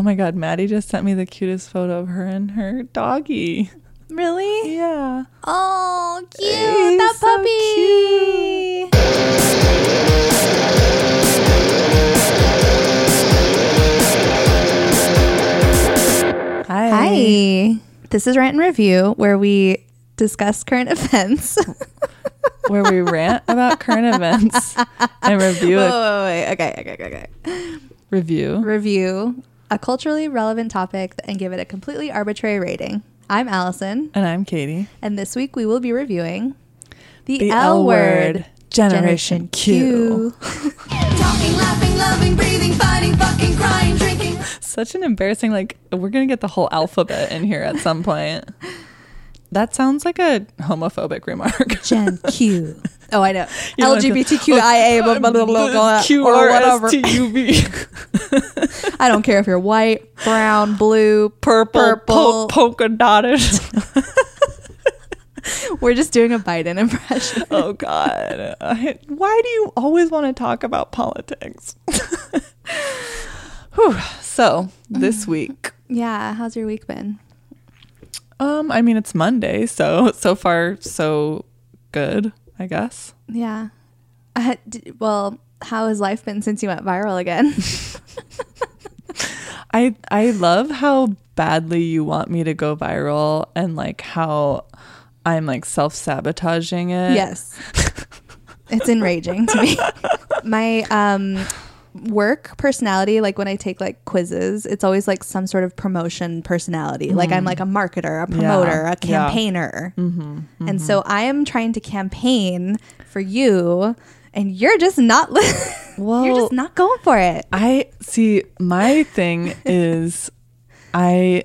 Oh my god, Maddie just sent me the cutest photo of her and her doggy. Really? Yeah. Oh, cute. He's that so puppy. Hi. Hi. This is Rant and Review, where we discuss current events. Where we rant about current events and review wait, a wait, wait. Okay, okay, okay, okay. review. Review a culturally relevant topic and give it a completely arbitrary rating. I'm Allison, And I'm Katie. and this week we will be reviewing the, The L, L word, word, Generation Q. Talking, laughing, loving, breathing, fighting, fucking, crying, drinking. Such an embarrassing like we're gonna get the whole alphabet in here at some point. That sounds like a homophobic remark. Gen Q. Oh, I know. You know, LGBTQIA, blah, blah, blah, blah, blah, or whatever. I don't care if you're white, brown, blue, Purple, Purple. po- polka dotted. We're just doing a Biden impression. oh God. I, why do you always want to talk about politics? Whew. So this week, Yeah, how's your week been? um, I mean it's Monday, so so far so good, I guess. Yeah. Uh, d- well, how has life been since you went viral again? I I love how badly you want me to go viral and like how I'm like self sabotaging it. yes. it's enraging to me. My um work personality like when I take like quizzes, it's always like some sort of promotion personality. Like I'm like a marketer, a promoter, a Yeah. campaigner. And so I am trying to campaign for you and you're just not li- Well, you're just not going for it. I see. My thing is, I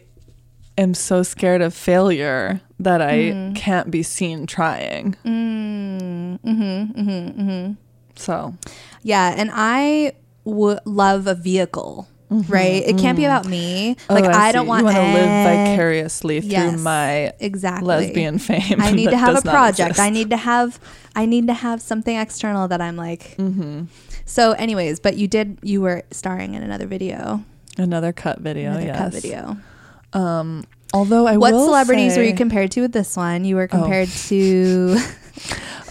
am so scared of failure that I Mm. can't be seen trying. Mm, mm-hmm, mm-hmm, mm-hmm. So, Yeah, and I would love a vehicle, right? It can't be about me. Like Mm-hmm, Oh, I, don't want want to live vicariously Yes, through my exactly lesbian fame. I need to have a project. I need to have I need to have something external that I'm like. Mm-hmm. So, anyways, but you did you were starring in another video, another cut video. another yes. cut video. Um, although I what celebrities were you Oh. compared to with this one? You were compared to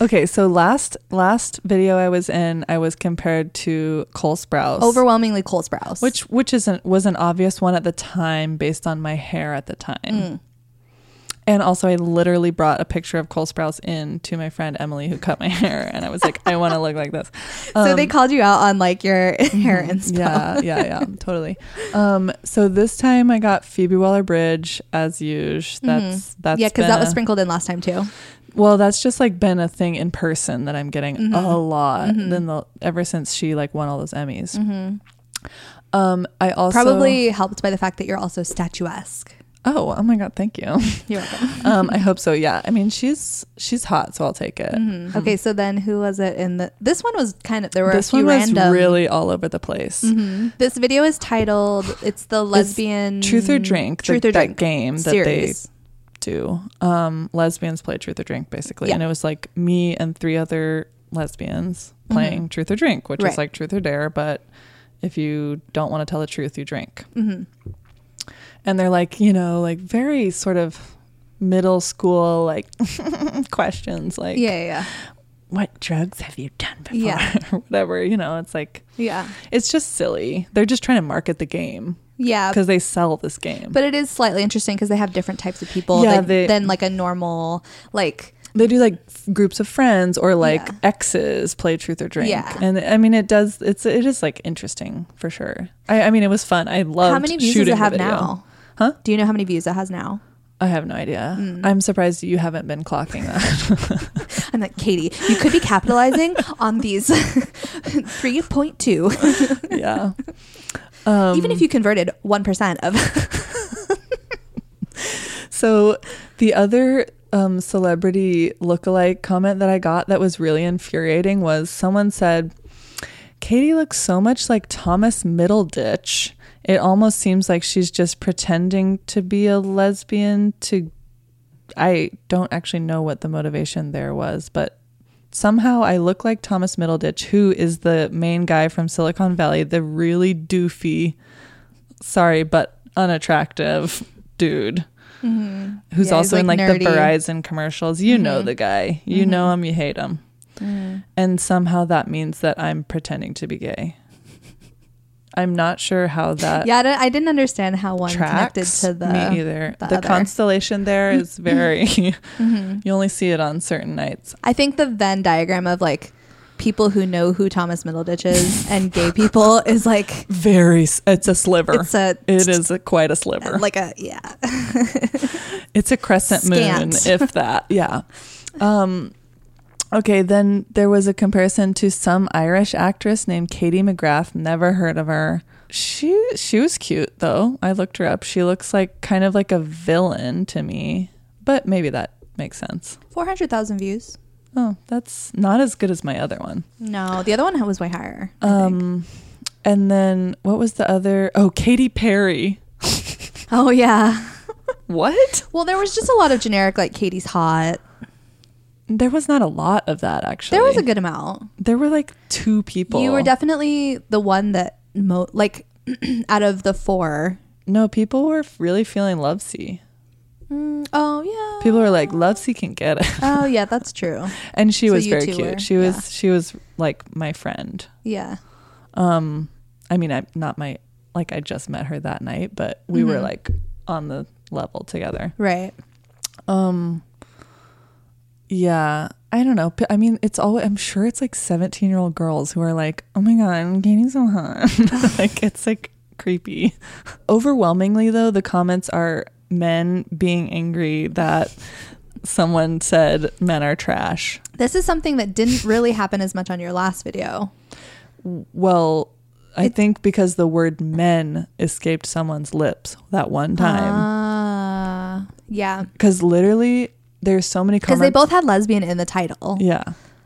Okay, so last last video I was in, I was compared to Cole Sprouse. overwhelmingly Cole Sprouse, which which isn't was an obvious one at the time based on my hair at the time. Mm. And also I literally brought a picture of Cole Sprouse in to my friend Emily who cut my hair and I was like, I want to look like this. so they Um, called you out on like your hair inspo. yeah, yeah, yeah, totally. Um, so this time I got Phoebe Waller Bridge as usual. That's that's Mm-hmm. yeah, because that been was a- sprinkled in last time too. Well, that's just like been a thing in person that I'm getting Mm-hmm. a lot. Then the ever since she like won all those Emmys. Mm-hmm. Um, I also Probably helped by the fact that you're also statuesque. Oh, oh my god, thank you. You're welcome. um, I hope so. Yeah, I mean she's she's hot, so I'll take it. Mm-hmm. Okay, so then who was it in the? This one was kind of there were This a few one was random. really all over the place. Mhm. This video is titled "It's the lesbian Truth or Drink, Truth the, or that Drink game that series." they do. Um, lesbians play Truth or Drink, basically, Yeah. and it was like me and three other lesbians playing Truth or Drink, which Mm-hmm. Right. is like Truth or Dare, but if you don't want to tell the truth, you drink. Mhm. And they're like, you know, like very sort of middle school like questions, like Yeah, yeah, what drugs have you done before Yeah. whatever you know it's like yeah, it's just silly they're just trying to market the game yeah. because they sell this game But it is slightly interesting because they have different types of people Yeah, than, they- than like a normal like. they do like groups of friends or like Yeah. exes play truth or drink Yeah. and i mean it does it's it is like interesting for sure i, I mean it was fun i loved How many views does it have now? Huh? Do you know how many views it has now? i have no idea Mm. i'm surprised you haven't been clocking that I'm like Katie. You could be capitalizing on these three point two, yeah um, even if you converted one percent of. So the other um, celebrity lookalike comment that I got that was really infuriating was someone said, Katie looks so much like Thomas Middleditch. It almost seems like she's just pretending to be a lesbian to I don't actually know what the motivation there was, but somehow I look like Thomas Middleditch, who is the main guy from Silicon Valley, the really doofy sorry, but unattractive dude who's Mm-hmm. Yeah, he's, also in like, like the. Verizon commercials. You know Mhm. the guy. You know him, you hate him. Mm. And somehow that means that I'm pretending to be gay. I'm not sure how that yeah, I, didn't understand how one connected to the. me either. the The, constellation there is very Mhm. you only see it on certain nights. I think the Venn diagram of like people who know who Thomas Middleditch is and gay people is like Very it's a sliver. it's a it is a, quite a sliver. like a yeah. It's a crescent moon, if that. Yeah. Um, okay, then there was a comparison to some Irish actress named Katie McGrath. Never heard of her. She she was cute though. I looked her up. She looks like kind of like a villain to me, but maybe that makes sense. Four hundred thousand views. Oh, that's not as good as my other one. No, the other one was way higher. I think. Um, and then what was the other? Oh, Katy Perry. oh yeah. What? Well, there was just a lot of generic like Katie's hot. There was not a lot of that actually. There was a good amount. There were like two people. You were definitely the one that mo- like out of the four. No, people were really feeling Lovesy. Mm, oh yeah. People were like, Lovesy can get it. Oh yeah, that's true. And she So was very cute. were- she was yeah. she was like my friend. Yeah. Um I mean I'm not my like I just met her that night, but we were Mhm. like on the level together. Right. Um yeah, I don't know. I mean, it's all I'm sure it's like 17-year-old girls who are like, "Oh my god, Katie's so hot." like it's like creepy. Overwhelmingly though, the comments are men being angry that someone said men are trash. This is something that didn't really happen as much on your last video. Well, I It- think because the word men escaped someone's lips that one time. Ah, yeah. Because literally, there's so many Because they both had lesbian in the title. Yeah.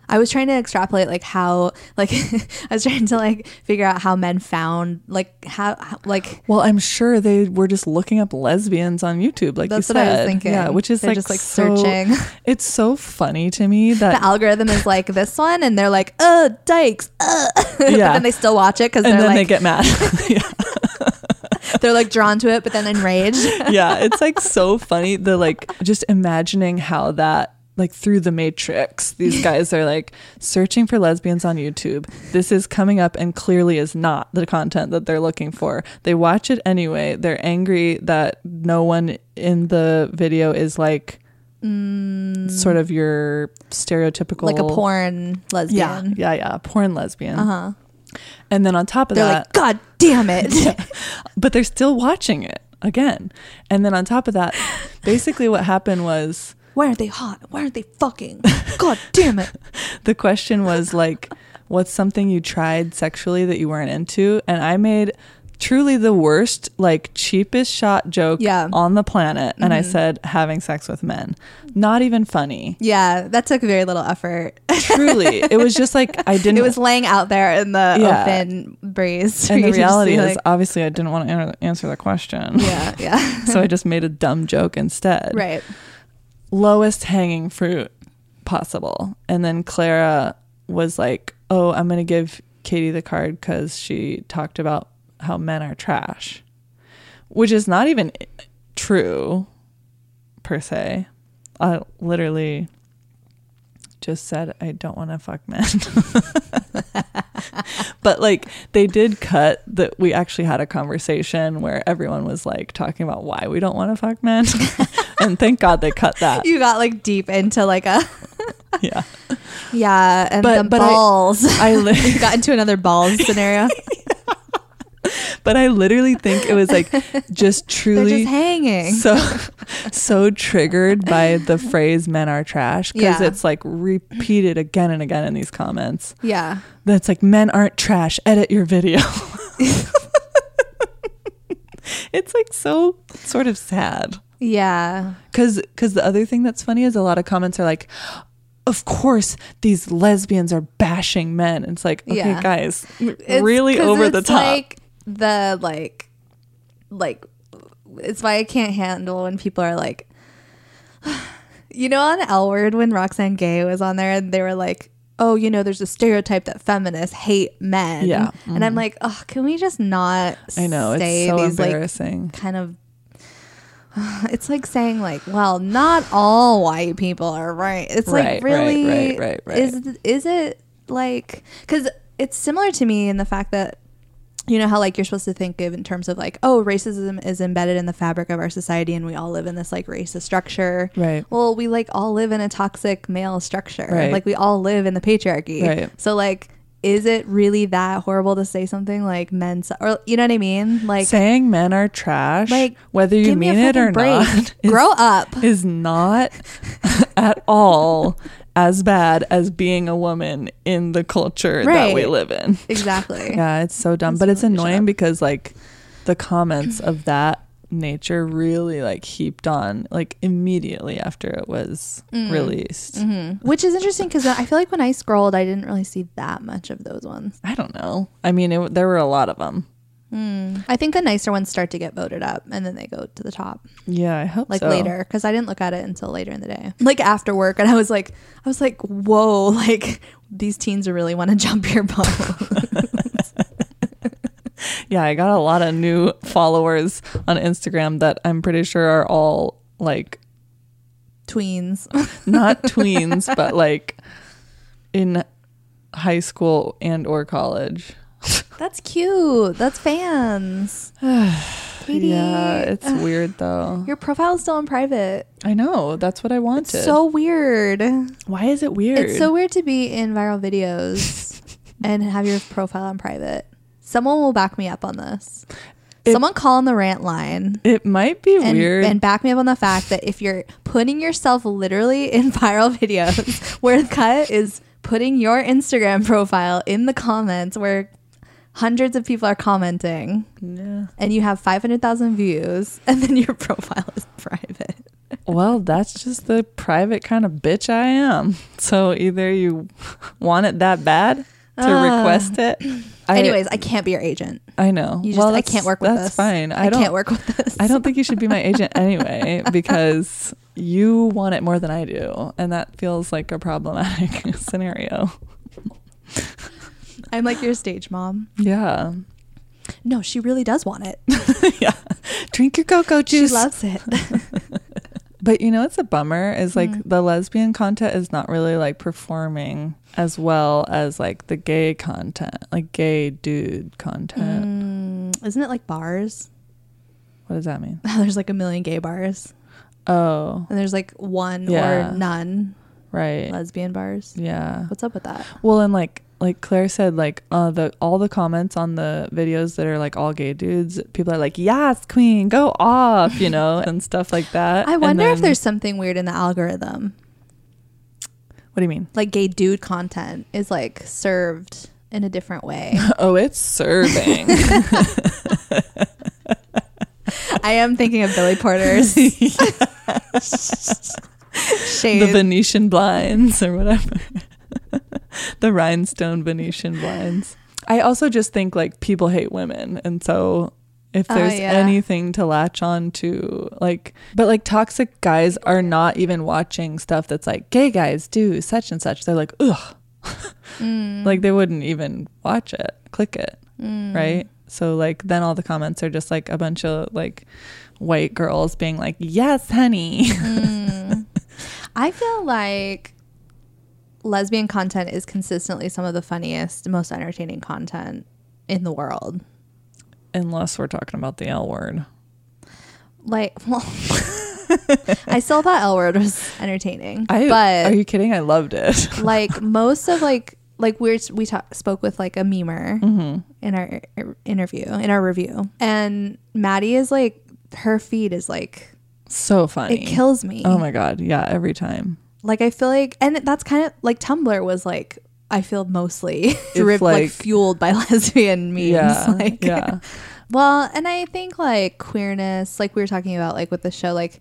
I was trying to extrapolate like how like I was trying to like figure out how men found like how, how like Well, I'm sure they were just looking up lesbians on YouTube, like that's you what said. I was thinking. Yeah, which is They're like just like so- searching. It's so funny to me that the algorithm is like this one, and they're like, "Uh, dykes." Uh. but Yeah. then they still watch it because and they're then they get mad. yeah. They're like drawn to it, but then enraged. yeah, it's like so funny. The like just imagining how that like through the matrix, these guys are like searching for lesbians on YouTube. This is coming up and clearly is not the content that they're looking for. They watch it anyway. They're angry that no one in the video is like mm. sort of your stereotypical like a porn lesbian Yeah, yeah, yeah, porn lesbian. Uh huh. And then on top of They're that, like, God damn it. but they're still watching it again. And then on top of that, basically what happened was Why aren't they hot? Why aren't they fucking? God damn it. the question was like, what's something you tried sexually that you weren't into? And I made truly the worst, like cheapest shot joke Yeah. on the planet. And I Mhm. said, having sex with men. Not even funny. Yeah, that took very little effort. Truly. it was just like, I didn't. It was laying out there in the Yeah. open breeze. and the reality is, like- obviously, I didn't want to answer the question. yeah, yeah. so I just made a dumb joke instead. right. lowest hanging fruit possible. And then Clara was like, "Oh, I'm going to give Katie the card cuz she talked about how men are trash." Which is not even true per se. I literally just said I don't want to fuck men. but like they did cut that we actually had a conversation where everyone was like talking about why we don't want to fuck men. and thank God they cut that. You got like deep into like a Yeah. yeah, and But- the but I- balls. I li- you got into another balls scenario. but I literally think it was like just truly just hanging. so so triggered by the phrase men are trash because Yeah. it's like repeated again and again in these comments. yeah. That's like men aren't trash. Edit your video. it's like so sort of sad. Yeah. Cuz cuz the other thing that's funny is a lot of comments are like of course these lesbians are bashing men. It's like, okay, Yeah. guys, It's- really over the top. Like the like like it's why I can't handle when people are like you know on L word when Roxane Gay was on there and they were like oh, you know, there's a stereotype that feminists hate men. Yeah. And I'm mm-hmm. like, oh, can we just not I know it's so these like embarrassing. kind of it's like saying like well not all white people are right it's Right, like really right, right, right. is is it like because it's similar to me in the fact that you know how like you're supposed to think of in terms of like oh racism is embedded in the fabric of our society and we all live in this like racist structure Right. well we like all live in a toxic male structure Right. like we all live in the patriarchy Right. so like is it really that horrible to say something like men su- or you know what i mean like Saying men are trash, like whether you give me a mean it or break. not, is- grow up is not at all as bad as being a woman in the culture that we live in. exactly Yeah, it's so dumb, It's but it's really shut annoying up. because like the comments of that nature really like heaped on like immediately after it was Mm. released. Mm-hmm. Which is interesting because I feel like when I scrolled, I didn't really see that much of those ones. I don't know. I mean, it, there were a lot of them. Hmm. I think the nicer ones start to get voted up and then they go to the top Yeah, I hope like so. later because I didn't look at it until later in the day, like after work, and I was like, I was like, whoa, like these teens really want to jump your boat. Yeah, I got a lot of new followers on Instagram that I'm pretty sure are all like Tweens. not tweens, but like in high school and or college. That's cute. That's fans. Katie, Yeah, it's ugh, weird though. Your profile is still in private. I know. That's what I wanted. So weird. why is it weird? It's so weird to be in viral videos and have your profile on private. Someone will back me up on this. It- Someone call on the rant line it might be and, weird. and back me up on the fact that if you're putting yourself literally in viral videos where the cut is putting your Instagram profile in the comments where hundreds of people are commenting yeah. and you have 500,000 views and then your profile is private. Well, that's just the private kind of bitch I am. So either you want it that bad to Ah. request it. I, Anyways, I can't be your agent. I know. You just well, I can't work with that's this. fine. I, I, can't work with this. I don't think you should be my agent anyway because you want it more than I do, and that feels like a problematic scenario. I'm like your stage mom. Yeah. No, she really does want it. yeah. Drink your cocoa juice. She loves it. But you know what's a bummer is like Mm. the lesbian content is not really like performing as well as like the gay content, like gay dude content. Mm, isn't it like bars? What does that mean? There's like a million gay bars, Oh, and there's like one Yeah. or none right. lesbian bars. Yeah. What's up with that? Well, and like like Claire said, like uh the all the comments on the videos that are like all gay dudes, people are like, "Yes, queen, go off," you know, and stuff like that. I wonder if there's something weird in the algorithm. What do you mean? Like gay dude content is like served in a different way. Oh, it's serving. I am thinking of Billy Porter's shades. the Venetian blinds or whatever. the rhinestone Venetian blinds. I also just think like people hate women. And so if Oh, there's yeah. anything to latch on to, like, but like toxic guys are not even watching stuff that's like gay guys do such and such. They're like, ugh. Mm. Like they wouldn't even watch it, click it. Mm. Right. So like then all the comments are just like a bunch of like white girls being like, yes, honey. Mm. I feel like lesbian content is consistently some of the funniest, most entertaining content in the world. Unless we're talking about the L word. Like, well, I still thought L word was entertaining, I but are you kidding? I loved it. like most of like like we're we talk, spoke with like a memer Mm-hmm. in our er, interview in our review, and Maddie is like her feed is like So funny. it kills me. Oh my god, yeah, every time. Like I feel like, and that's kind of like Tumblr was like. I feel mostly driv- like, like- fueled by lesbian memes. Yeah, like, yeah, Well, and I think like queerness, like we were talking about, like with the show, like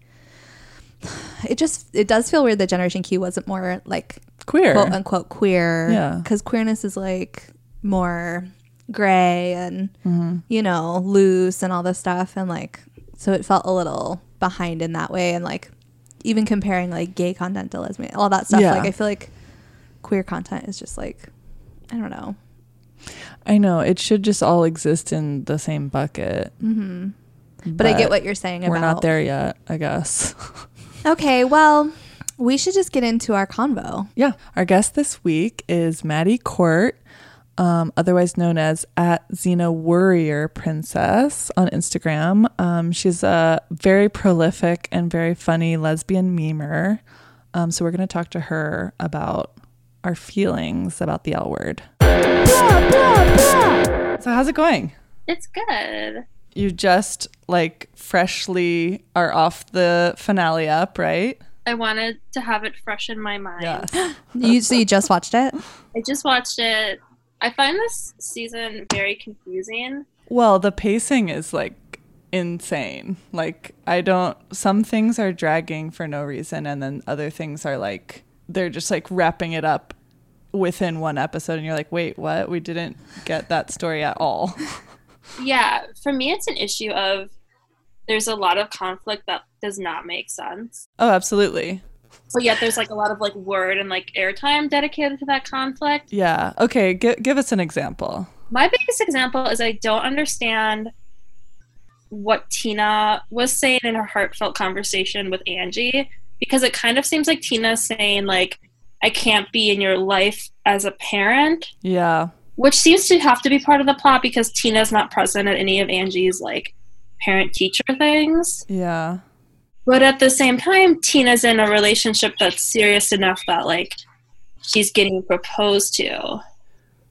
it just it does feel weird that Generation Q wasn't more like queer. quote unquote queer. Yeah. because queerness is like more gray and Mm-hmm. you know loose and all this stuff, and like so it felt a little behind in that way, and like even comparing like gay content to lesbian, all that stuff. Yeah. Like I feel like queer content is just like, I don't know. I know it should just all exist in the same bucket. hmm But, I get what you're saying we're about not there yet. I guess. Okay, well, we should just get into our convo. yeah, our guest this week is Maddie Court, um, otherwise known as at Xena Warrior Princess on Instagram. Um, she's a very prolific and very funny lesbian memer. Um, so we're going to talk to her about our feelings about the L word. So how's it going? It's good. You just like freshly are off the finale up, right? I wanted to have it fresh in my mind. Yes. You so you just watched it? I just watched it. I find this season very confusing. Well, the pacing is like insane. Like I don't some things are dragging for no reason and then other things are like they're just like wrapping it up within one episode and you're like, "Wait, what? We didn't get that story at all." Yeah, for me, it's an issue of there's a lot of conflict that does not make sense. oh, absolutely. But yet there's like a lot of like word and like airtime dedicated to that conflict. Yeah. Okay, gi- give us an example. My biggest example is I don't understand what Tina was saying in her heartfelt conversation with Angie because it kind of seems like Tina's saying like I can't be in your life as a parent, Yeah. which seems to have to be part of the plot because Tina's not present at any of Angie's like parent teacher things. Yeah. But at the same time, Tina's in a relationship that's serious enough that like she's getting proposed to.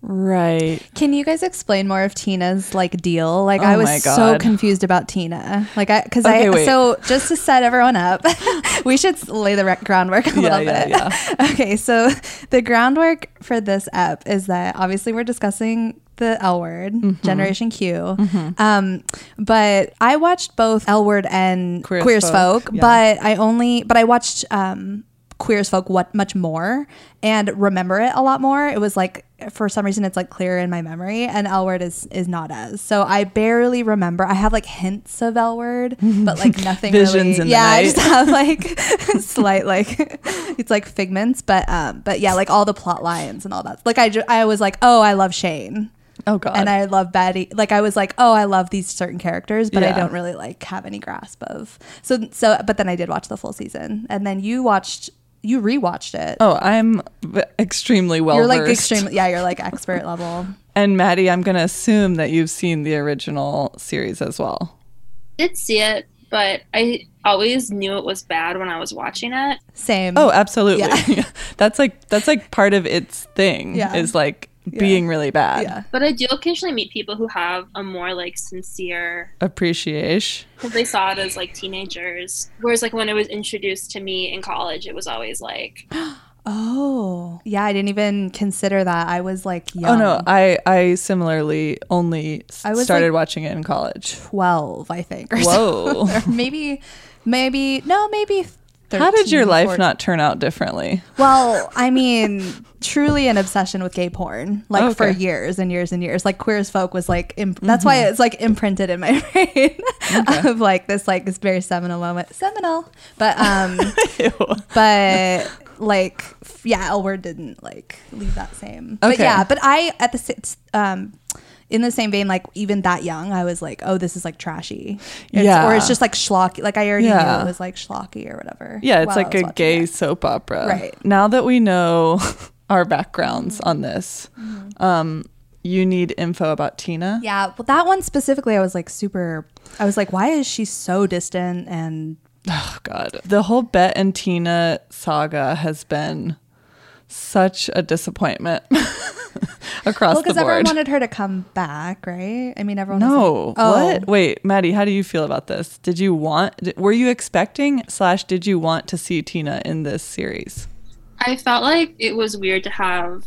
Right. Can you guys explain more of Tina's like deal? Like Oh I was so confused about Tina. Like I because Okay, I wait. so just to set everyone up, we should lay the rec- groundwork a Yeah, little yeah, bit. yeah. Okay, so the groundwork for this app is that obviously we're discussing the L word, Mm-hmm. Generation Q. Um, but I watched both L word and Queer as Queer as Folk, Folk, yeah. but I only but I watched um Queer as Folk what much more and remember it a lot more. It was like for some reason it's like clear in my memory and L word is is not as. So I barely remember. I have like hints of L word, but like nothing Visions really. in the yeah, I just have like slight like it's like figments, but um but yeah, like all the plot lines and all that. Like I ju- I was like, "Oh, I love Shane." Oh god. and I love Betty. Like I was like, oh, I love these certain characters, but I don't really like have any grasp of. So so, but then I did watch the full season, and then you watched, you rewatched it. oh, I'm extremely well you're like versed. extremely, yeah, you're like expert level. And Maddie, I'm going to assume that you've seen the original series as well. Did see it, but I always knew it was bad when I was watching it. Same. Oh, absolutely. Yeah. that's like that's like part of its thing Yeah. is like being really bad. yeah. But I do occasionally meet people who have a more like sincere Appreciation. because they saw it as like teenagers. Whereas like when it was introduced to me in college, it was always like Oh, yeah. I didn't even consider that. I was like, young. Oh no, I I similarly only I was, started like- watching it in college. twelve, I think. Or Whoa. so. or maybe, maybe no, maybe. How did your life 14. not turn out differently? Well, I mean, truly an obsession with gay porn, like for years and years and years. Like Queer as Folk was like, imp- that's why it's like imprinted in my brain of like this, like this very seminal moment. Seminal, but um, but like yeah, L word didn't like leave that same. But Okay. yeah, but I at the um. In the same vein, like even that young, I was like, "Oh, this is like trashy," It's- Yeah. or it's just like schlocky. Like I already Yeah. knew it was like schlocky or whatever. Yeah, it's like a gay it. soap opera. Right. Now that we know our backgrounds on this, um, you need info about Tina. Yeah, well, that one specifically, I was like super. I was like, why is she so distant? And Oh God, the whole Bette and Tina saga has been such a disappointment across well, the board. because everyone wanted her to come back, right? I mean, everyone. was no, like, oh, what? Wait, Maddie, how do you feel about this? Did you want? d- Were you expecting slash did you want to see Tina in this series? I felt like it was weird to have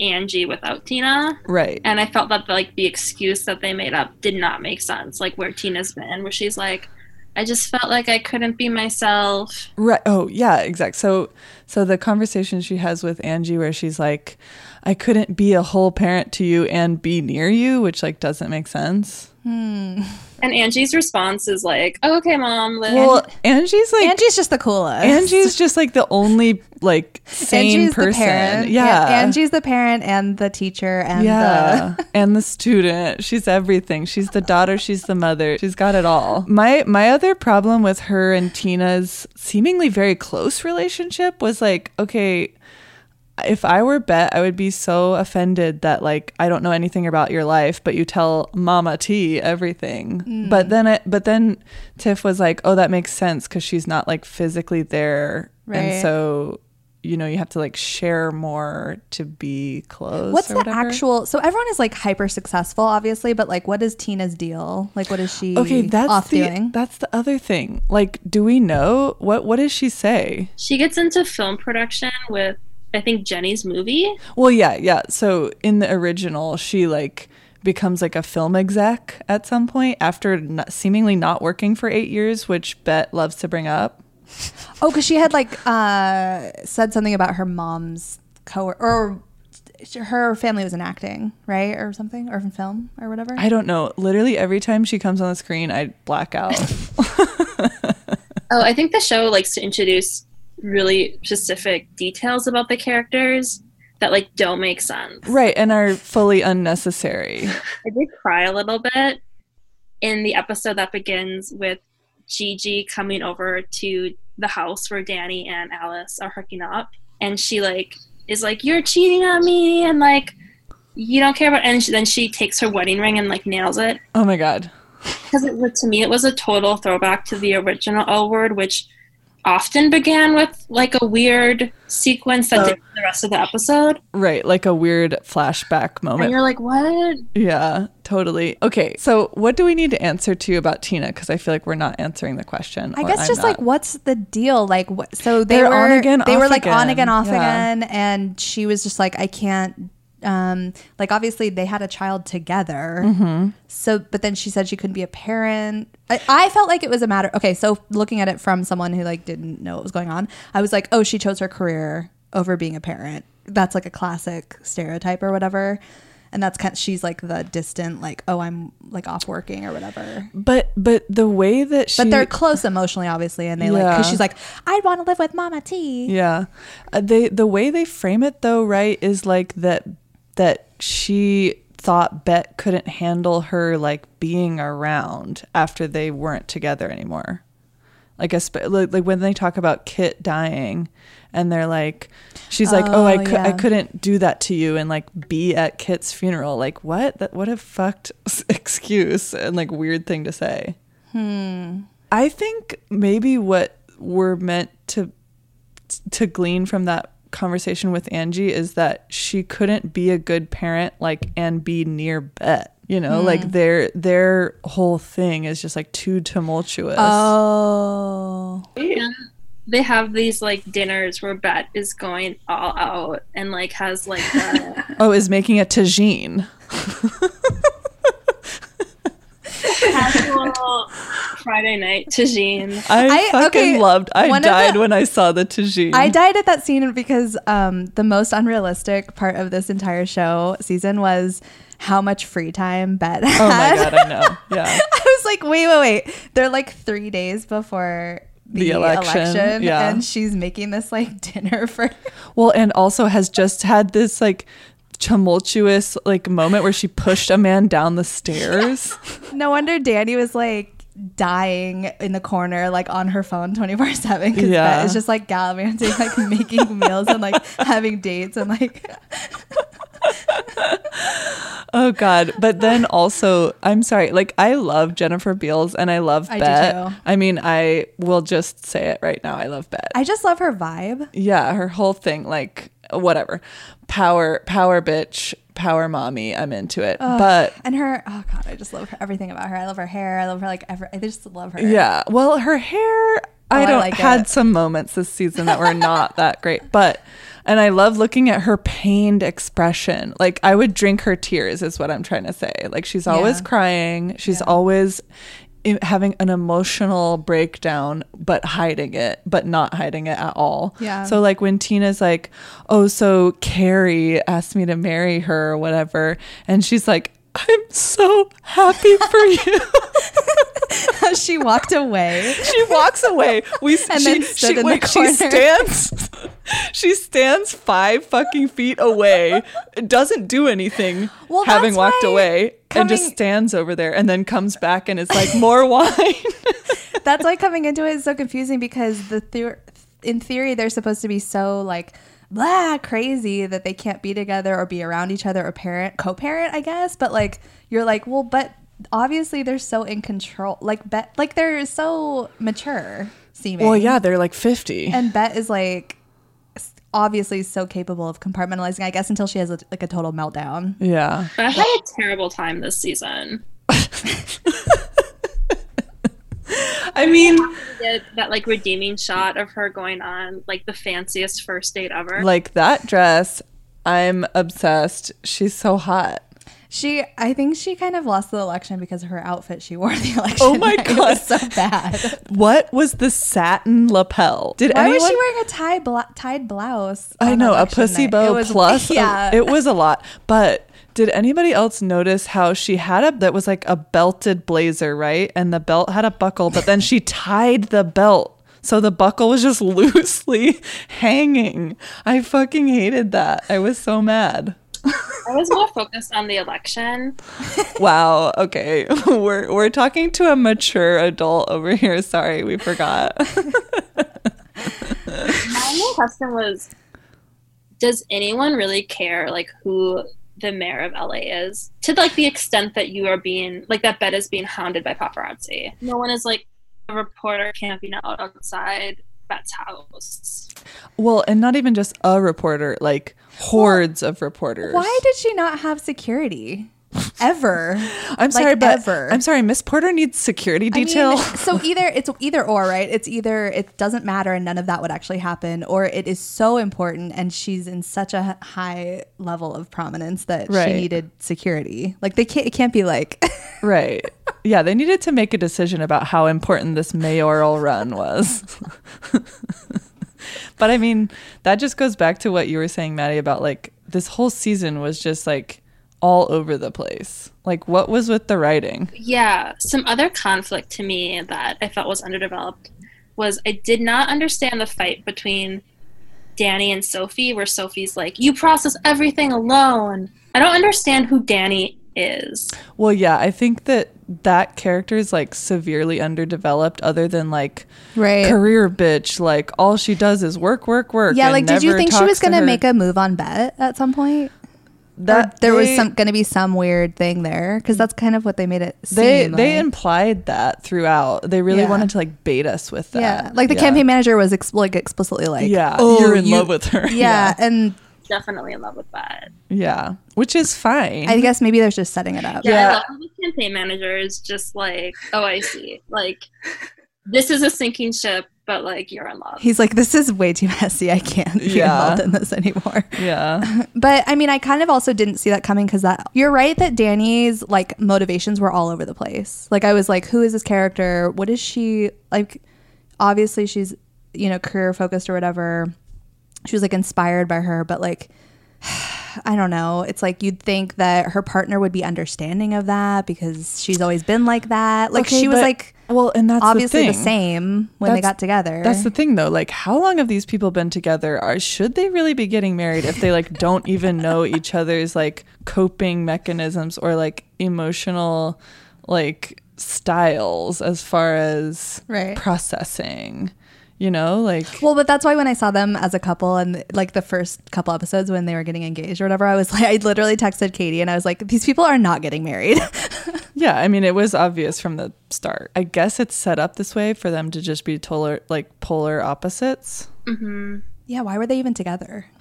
Angie without Tina. Right. And I felt that like the excuse that they made up did not make sense. Like where Tina's been, where she's like, I just felt like I couldn't be myself. Right. Oh, yeah, exact. So so the conversation she has with Angie where she's like I couldn't be a whole parent to you and be near you, which like doesn't make sense. Hmm. And Angie's response is like, oh, "Okay, mom." Then. Well, Angie's like Angie's just the coolest. Angie's just like the only like sane Angie's person. the parent. Yeah. Angie's the parent and the teacher and yeah, the and the student. She's everything. She's the daughter. She's the mother. She's got it all. My my other problem with her and Tina's seemingly very close relationship was like, okay, if I were Bette, I would be so offended that like I don't know anything about your life, but you tell Mama T everything. Mm. But then it, but then Tiff was like, oh, that makes sense because she's not like physically there, Right. and so. You know, you have to like share more to be close. What's or the whatever. actual? So everyone is like hyper successful, obviously, but like, what is Tina's deal? Like, what is she Okay, that's off the doing? that's the other thing. Like, do we know what what does she say? she gets into film production with, I think, Jenny's movie. Well, yeah, yeah. So in the original, she like becomes like a film exec at some point after n- seemingly not working for eight years, which Bette loves to bring up. Oh, because she had like uh said something about her mom's co or her family was in acting, right, or something, or in film or whatever. I don't know. Literally every time she comes on the screen, I black out. Oh, I think the show likes to introduce really specific details about the characters that like don't make sense. right, and are fully unnecessary. I did cry a little bit in the episode that begins with Gigi coming over to the house where Dani and Alice are hooking up, and she like is like, "You're cheating on me," and like, "You don't care about," and she, then she takes her wedding ring and like nails it Oh my god. because it was- to me it was a total throwback to the original L Word, which often began with like a weird sequence that Uh, did the rest of the episode, Right, like a weird flashback moment. and you're like, "What?" Yeah, totally. Okay, so what do we need to answer to about Tina? Because I feel like we're not answering the question. I guess I'm just like what's the deal? Like what? So they They're were on again, They off were like on again. again, off Yeah. again, and she was just like, I can't. Um, like obviously they had a child together. Mm-hmm. So, but then she said she couldn't be a parent. I, I felt like it was a matter. Okay, so looking at it from someone who like didn't know what was going on, I was like, oh, she chose her career over being a parent. That's like a classic stereotype or whatever. And that's kind. Of, she's like the distant, like, oh, I'm like off working or whatever. But but the way that she But they're close emotionally, obviously, and they like because she's like, I'd want to live with Mama T. yeah, uh, they the way they frame it though, right, is like that that she thought Bette couldn't handle her like being around after they weren't together anymore. Like, espe- like like when they talk about Kit dying, and they're like, she's like, oh, I Oh, cou- I couldn't do that to you and like be at Kit's funeral. Like, what? That what a fucked excuse and like weird thing to say. Hmm. I think maybe what we're meant to to glean from that conversation with Angie is that she couldn't be a good parent like and be near Bette. You know, like mm. their their whole thing is just like too tumultuous. Oh, And they have these like dinners where Bette is going all out and like has like the oh, is making a tagine. casual Friday night tagine. I, I- fucking okay, loved. I died the- when I saw the tagine. I died at that scene because um, the most unrealistic part of this entire show season was how much free time Bette had. oh my god, I know. Yeah. I was like, wait, wait, wait. They're like three days before the, The election, election, yeah. and she's making this like dinner for. Well, and also has just had this like tumultuous like moment where she pushed a man down the stairs. No wonder Dani was like dying in the corner, like on her phone 24 7. Because Yeah. it's just like gallivanting, like making meals and like having dates and like. Oh God! But then also, I'm sorry. Like I love Jennifer Beals and I love I Bette. I mean, I will just say it right now. I love Bette. I just love her vibe. yeah, her whole thing, like whatever, power, power, bitch, power, mommy. I'm into it. but And her, oh God, I just love her, everything about her. I love her hair. I love her, like, ever. I just love her. yeah, well, her hair. Oh, I I don't like had it. some moments this season that were not that great, but and I love looking at her pained expression. Like I would drink her tears, is what I'm trying to say. Like she's always Yeah. crying. She's always i- having an emotional breakdown, but hiding it, but not hiding it at all. Yeah. So like when Tina's like, "Oh, so Carrie asked me to marry her or whatever," and she's like. I'm so happy for you. she walked away. she walks away. We And she, then stood she, in the wait, she stands. She stands five fucking feet away. Doesn't do anything. Well, having walked away and just stands over there and then comes back and is like more wine. That's why coming into it is so confusing because the theor- in theory they're supposed to be so like blah crazy that they can't be together or be around each other or parent co-parent I guess but like you're like well but obviously they're so in control like bette like they're so mature seeming well, yeah, they're like fifty. and Bette is like obviously so capable of compartmentalizing I guess until she has a, like a total meltdown yeah. But I had a terrible time this season. I mean, Did that like redeeming shot of her going on like the fanciest first date ever. like that dress, I'm obsessed. She's so hot. She, I think she kind of lost the election because of her outfit she wore the election. Oh my night. God. was so bad. What was the satin lapel? Did Why anyone? was she wearing a tie bla- tied blouse? I know a pussy night? bow It was- plus. a- Yeah, it was a lot. But did anybody else notice how she had a that was like a belted blazer, right? And the belt had a buckle, but then she tied the belt. So the buckle was just loosely hanging. I fucking hated that. I was so mad. I was more focused on the election. Wow. Okay. We're we're talking to a mature adult over here. Sorry, we forgot. My only question was Does anyone really care like who the mayor of LA is? To like the extent that you are being like that bed is being hounded by paparazzi. No one is like a reporter camping out outside Bette's house. well, and not even just a reporter, like hordes of reporters. Why did she not have security ever? I'm Like, sorry, but ever. I'm sorry, Miss Porter needs security I mean, detail. so either it's either or, right? It's either it doesn't matter and none of that would actually happen, or it is so important and she's in such a high level of prominence that Right. she needed security. Like they can't, it can't be like, right. Yeah, they needed to make a decision about how important this mayoral run was. but I mean, that just goes back to what you were saying, Maddie, about like this whole season was just like all over the place. Like, what was with the writing? Yeah, some other conflict to me that I felt was underdeveloped was I did not understand the fight between Dani and Sophie, where Sophie's like, You process everything alone. I don't understand who Dani is. Well, yeah, I think that that character is like severely underdeveloped, other than like right? career bitch. Like, all she does is work, work, work. Yeah, and like did you think she was gonna her- make a move on Bette at some point? That? or there was some gonna be some weird thing there because that's kind of what they made it seem. they they implied that throughout. They really Yeah. wanted to like bait us with that. yeah, like the Yeah. campaign manager was ex- like explicitly like, Yeah, "Oh, you're in you-" love with her. Yeah, and Definitely in love with that. yeah, which is fine. I guess maybe they're just setting it up. Yeah, Yeah. I love the campaign manager is just like, Oh, I see. Like, this is a sinking ship, but like, you're in love. He's like, this is way too messy. I can't be Yeah. involved in this anymore. yeah, But I mean, I kind of also didn't see that coming because that you're right that Dani's like motivations were all over the place. Like I was like, who is this character? What is she like? Obviously, she's you know career focused or whatever. She was like inspired by her, but like. I don't know. It's like you'd think that her partner would be understanding of that because she's always been like that. Like Okay, she was but- like well, and that's obviously the, the, same when they got together. That's the thing, though. Like, how long have these people been together? Are should they really be getting married if they like don't even know each other's like coping mechanisms or like emotional like styles as far as Right. processing? You know, like Well, but that's why when I saw them as a couple and like the first couple episodes when they were getting engaged or whatever, I was like, I literally texted Katie and I was like, these people are not getting married. Yeah, I mean, it was obvious from the start. I guess it's set up this way for them to just be polar, like polar opposites. Mm-hmm. yeah, why were they even together?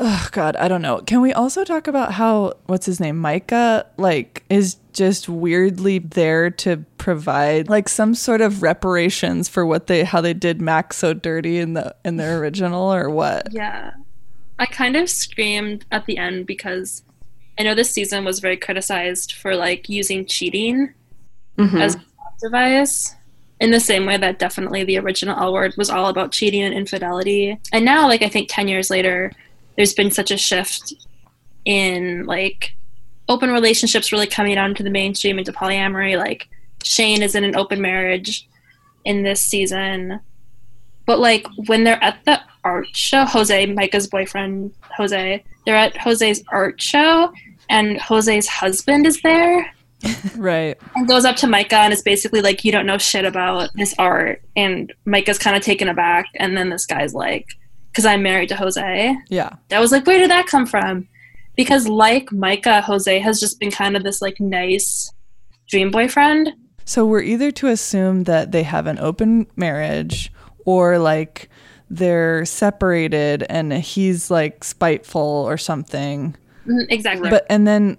Oh God, I don't know. Can we also talk about how what's his name, Micah, like is just weirdly there to provide like some sort of reparations for what they how they did Max so dirty in the in the original or what? Yeah. I kind of screamed at the end because I know this season was very criticized for like using cheating mm-hmm. as a plot device in the same way that definitely the original L word was all about cheating and infidelity. And now, like, I think 10 years later, there's been such a shift in like open relationships really coming out into the mainstream into polyamory. Like Shane is in an open marriage in this season. But like when they're at the art show, Jose, Micah's boyfriend, Jose, they're at Jose's art show and Jose's husband is there Right. and goes up to Micah and is basically like, You don't know shit about this art. And Micah's kind of taken aback. And then this guy's like, Because I'm married to Jose. Yeah. I was like, Where did that come from? Because, like Micah, Jose has just been kind of this like nice dream boyfriend. So we're either to assume that they have an open marriage or like they're separated and he's like spiteful or something. Mhm, Exactly. But and then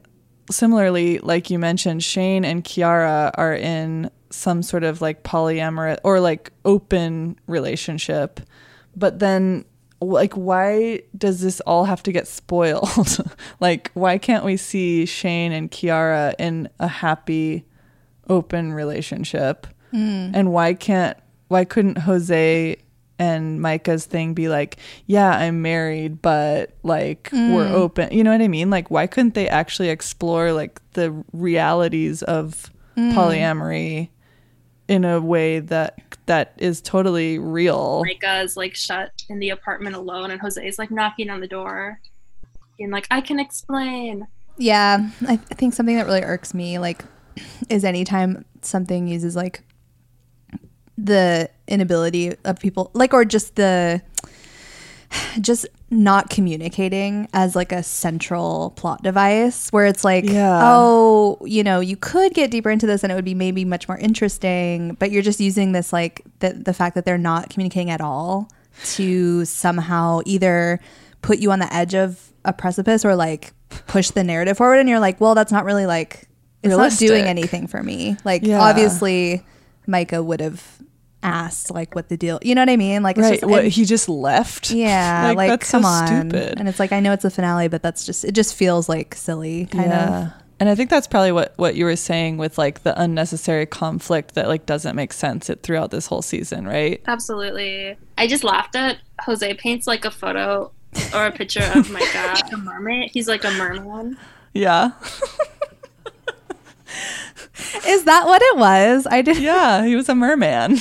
similarly, like you mentioned, Shane and Quiara are in some sort of like polyamorous or like open relationship. But then like why does this all have to get spoiled? like why can't we see Shane and Quiara in a happy open relationship? Mm. And why can't why couldn't Jose and Micah's thing be like, yeah, I'm married, but like we're mm. open. You know what I mean? Like why couldn't they actually explore like the realities of mm. polyamory in a way that that is totally real? Micah is like shut in the apartment alone, and Jose is like knocking on the door, being like, "I can explain." Yeah, I, I think something that really irks me, like, is anytime something uses like the inability of people, like, or just the just not communicating as like a central plot device where it's like Yeah. oh you know you could get deeper into this and it would be maybe much more interesting but you're just using this like the, the fact that they're not communicating at all to somehow either put you on the edge of a precipice or like push the narrative forward and you're like well that's not really like it's not doing anything for me like Yeah. obviously micah would have asked like what the deal you know what i mean like it's right. just what and- he just left? yeah, like, that's come so on. stupid. And it's like I know it's a finale, but that's just it just feels like silly kind of. And I think that's probably what what you were saying with like the unnecessary conflict that like doesn't make sense it throughout this whole season, right? Absolutely. I just laughed at Jose paints like a photo or a picture of my Micah, a mermaid. He's like a merman. Yeah. Is that what it was? I did yeah, he was a merman.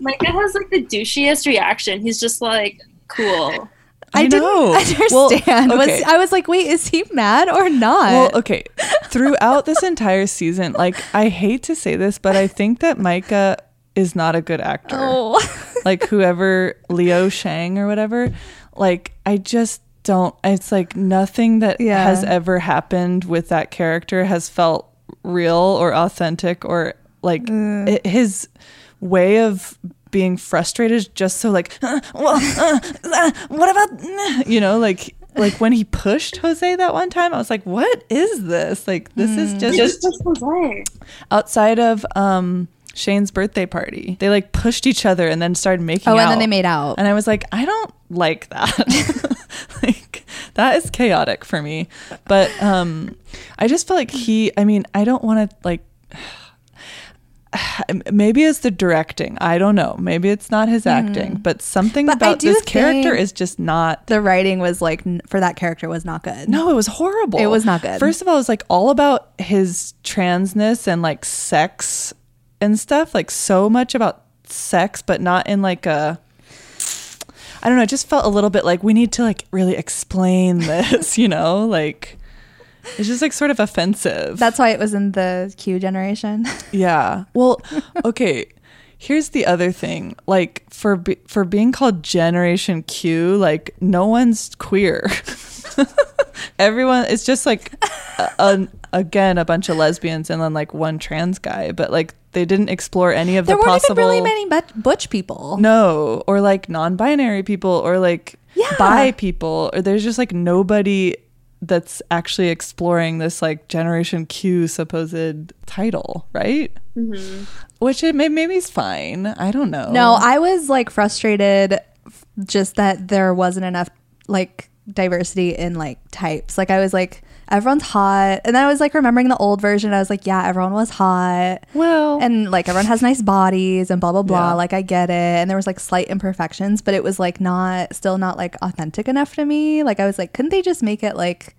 Micah has like the douchiest reaction. He's just like, cool. I, know I didn't know. understand. Well, okay. Was I was like, wait, is he mad or not? well, okay. Throughout this entire season, like I hate to say this, but I think that Micah is not a good actor. oh. like whoever Leo Sheng or whatever, like I just don't it's like nothing that Yeah. has ever happened with that character has felt real or authentic or like Mm. it, his way of being frustrated just so like "Uh, well uh, uh, what about uh," you know like like when he pushed Jose that one time I was like what is this like this Mm. is just Just just Jose. outside of um Shane's birthday party. They like pushed each other and then started making Oh, out. and then they made out. And I was like, I don't like that. like that is chaotic for me. But um I just feel like he I mean, I don't want to like maybe it's the directing. I don't know. Maybe it's not his acting, hmm. but something. But about this character is just not the writing was like for that character was not good. no, it was horrible. It was not good. First of all, it was like all about his transness and like sex and stuff, like so much about sex, but not in like a I don't know, it just felt a little bit like we need to like really explain this, you know? Like it's just like sort of offensive. That's why it was in the Q generation. Yeah. Well, okay. Here's the other thing. Like for be- for being called Generation Q, like no one's queer. Everyone it's just like a, a- again a bunch of lesbians and then like one trans guy, but like they didn't explore any of there the weren't possible even really many butch people. no, or like non-binary people or like Yeah. bi people or there's just like nobody that's actually exploring this like Generation Q supposed title, right? Mm-hmm. Which it may, maybe is fine. I don't know. No, I was like frustrated f- just that there wasn't enough like diversity in like types. Like I was like everyone's hot. And then I was like remembering the old version. I was like, yeah, everyone was hot. well, And like everyone has nice bodies and blah blah blah. Yeah. Like I get it. And there was like slight imperfections, but it was like not still not like authentic enough to me. Like I was like, couldn't they just make it like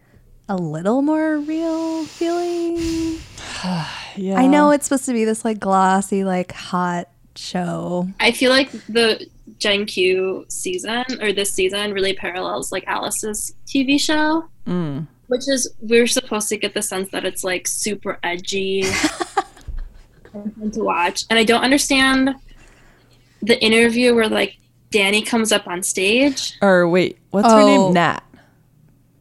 a little more real feeling. Yeah. I know it's supposed to be this like glossy, like hot show. I feel like the Gen Q season or this season really parallels like Alice's TV show, Mm. which is we're supposed to get the sense that it's like super edgy and to watch. And I don't understand the interview where like Dani comes up on stage. Or wait, what's her Oh. name? Nat.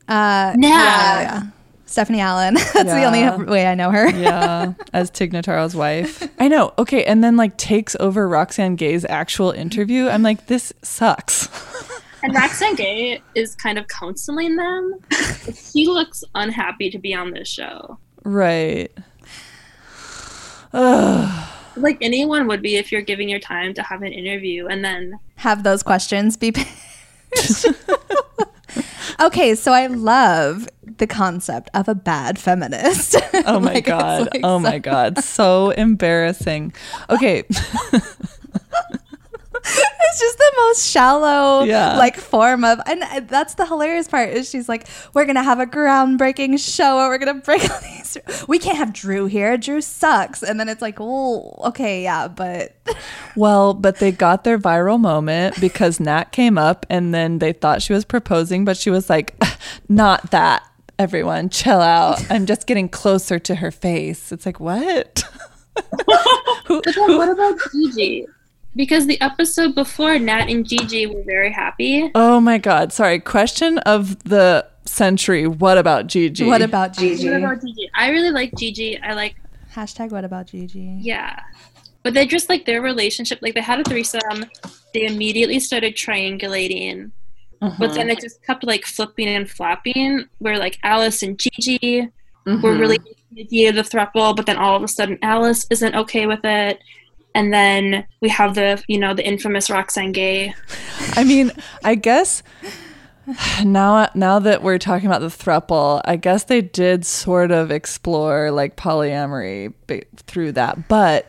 Uh, Nah. yeah, yeah. Stephanie Allynne. That's the only way I know her. Yeah, as Tig Notaro's wife. I know. Okay, and then like takes over Roxane Gay's actual interview. I'm like, this sucks. And Roxane Gay is kind of counseling them. he looks unhappy to be on this show. right. Ugh. Like anyone would be if you're giving your time to have an interview and then Have those questions be. Okay, so I love the concept of a bad feminist. Oh my Like, god. like, oh so- my god. So embarrassing. Okay. It's just the most shallow, Yeah. like form of, and uh, that's the hilarious part. Is she's like, we're gonna have a groundbreaking show, and we're gonna break all these. We can't have Drew here. Drew sucks. And then it's like, well, okay, yeah, but Well, but they got their viral moment because Nat came up and then they thought she was proposing, but she was like, not that. Everyone, chill out. I'm just getting closer to her face. It's like, what? Who, But what about Gigi? Because the episode before Nat and Gigi were very happy. oh my God. Sorry. Question of the century. What about Gigi? what about Gigi? What about Gigi? I really like Gigi. I like Hashtag what about Gigi? yeah. But they just like their relationship, like they had a threesome, they immediately started triangulating. Uh-huh. But then it just kept like flipping and flapping where like Alice and Gigi were mm-hmm. really into the idea of the throuple, but then all of a sudden Alice isn't okay with it. And then we have the you know, the infamous Roxane Gay. I mean, I guess now now that we're talking about the thruple, I guess they did sort of explore like polyamory through that, but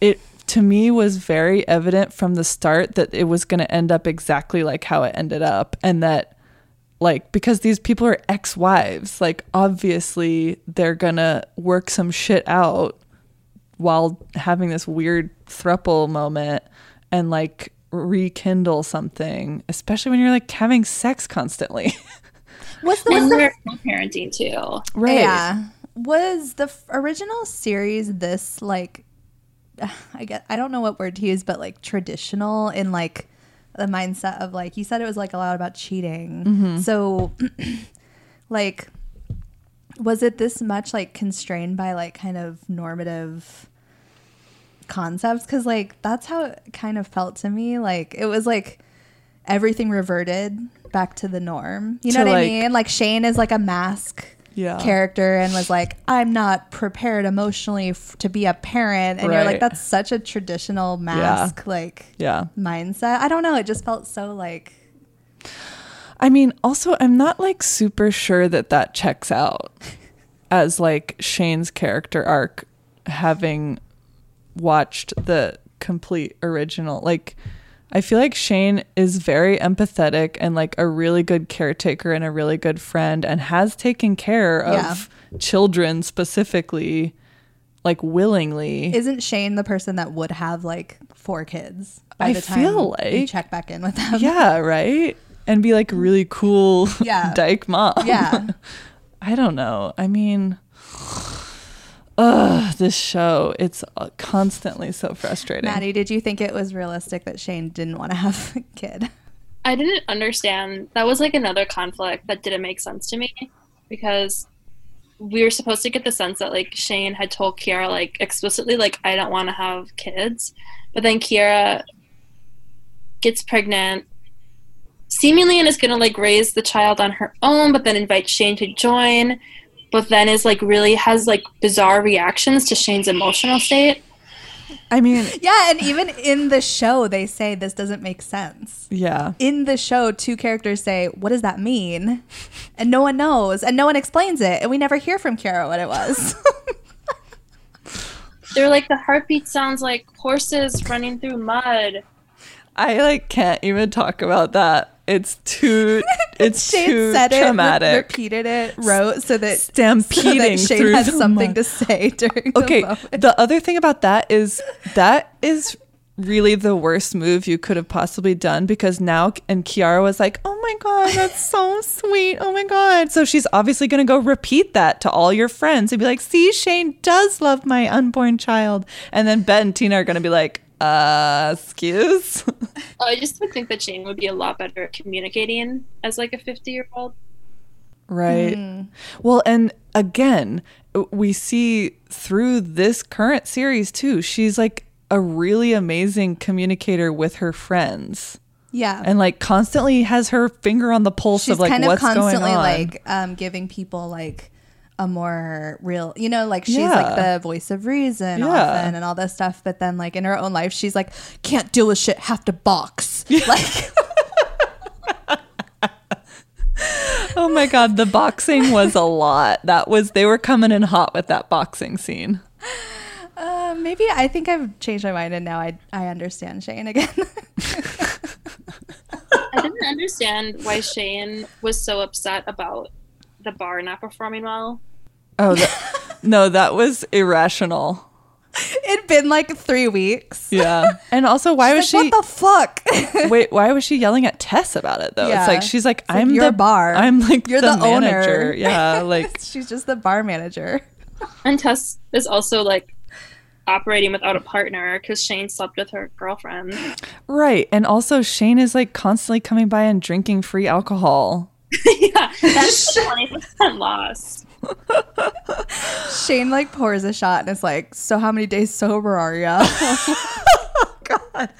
it to me was very evident from the start that it was going to end up exactly like how it ended up and that like because these people are ex-wives like obviously they're going to work some shit out while having this weird thruple moment and like rekindle something, especially when you're like having sex constantly. What's the, And what's the they're co-parenting too. right. Yeah. Was the f- original series this like I get I don't know what word to use, but like traditional in like the mindset of like you said it was like a lot about cheating. Mm-hmm. So like was it this much like constrained by like kind of normative concepts? Because like that's how it kind of felt to me. Like it was like everything reverted back to the norm. You know what i mean? Like shane is like a mask Yeah. character and was like i'm not prepared emotionally f- to be a parent. And you're like that's such a traditional mask like Yeah. mindset. I don't know. It just felt so like I mean, also, I'm not like super sure that that checks out as like Shane's character arc having watched the complete original. Like, I feel like Shane is very empathetic and like a really good caretaker and a really good friend and has taken care of children specifically, like willingly. isn't shane the person that would have like four kids by I the time feel you like- check back in with them yeah, right? And be like really cool Yeah. dyke mom. yeah I don't know. I mean, ugh, this show, it's uh, constantly so frustrating. maddie did you think it was realistic that shane didn't want to have a kid I didn't understand. That was like another conflict that didn't make sense to me because we were supposed to get the sense that like Shane had told Quiara like explicitly like I don't want to have kids, but then Quiara gets pregnant seemingly and is gonna like raise the child on her own, but then invite Shane to join, but then is like really has like bizarre reactions to Shane's emotional state. I mean, yeah and even in the show they say this doesn't make sense yeah. in the show, two characters say, "What does that mean?" and no one knows, and no one explains it, and we never hear from Kara what it was. They're like the heartbeat sounds like horses running through mud. I like can't even talk about that It's too. It's Shane too said it, traumatic. repeated it, wrote so that Stampeding so that Shane through has something mud. to say during okay the the other thing about that is that is really the worst move you could have possibly done because now and kiara was like oh my god that's so sweet oh my god so she's obviously going to go repeat that to all your friends and be like see shane does love my unborn child and then bette and tina are going to be like uh excuse Oh, I just would think that Shane would be a lot better at communicating as like a 50 year old. Right. Well, and again, we see through this current series too, she's like a really amazing communicator with her friends yeah. and like constantly has her finger on the pulse She's of like kind of what's going constantly on. like um, giving people like a more real, you know, like she's Yeah. like the voice of reason Yeah. often and all this stuff. But then, like in her own life, she's like, can't deal with shit, have to box. Like, oh my god, the boxing was a lot. That was they were coming in hot with that boxing scene. uh, maybe I think I've changed my mind and now I I understand Shane again. I didn't understand why Shane was so upset about the bar not performing well. Oh that, no, that was irrational. It'd been like three weeks. Yeah. And also why was Like, she what the fuck? Wait, why was she yelling at Tess about it though? Yeah. It's like she's like, It's I'm "You're the bar. I'm like You're the, the owner." manager. Yeah, like she's just the bar manager. And Tess is also like operating without a partner because Shane slept with her girlfriend. right. And also Shane is like constantly coming by and drinking free alcohol. yeah, that's twenty percent loss. Shane like pours a shot and is like, "So how many days sober are ya? God,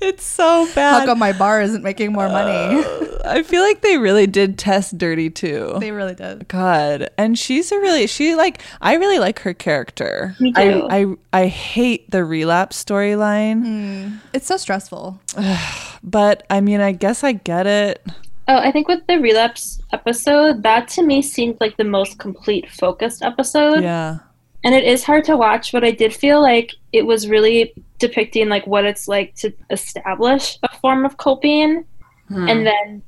it's so bad. How come my bar isn't making more money?" Uh, I feel like they really did test dirty too. they really did. God, and she's a really she like I really like her character. Me too. I I, I hate the relapse storyline, mm, It's so stressful. but I mean I guess I get it. Oh, I think with the relapse episode, that to me seemed like the most complete focused episode. Yeah. And it is hard to watch, but I did feel like it was really depicting like what it's like to establish a form of coping hmm. and then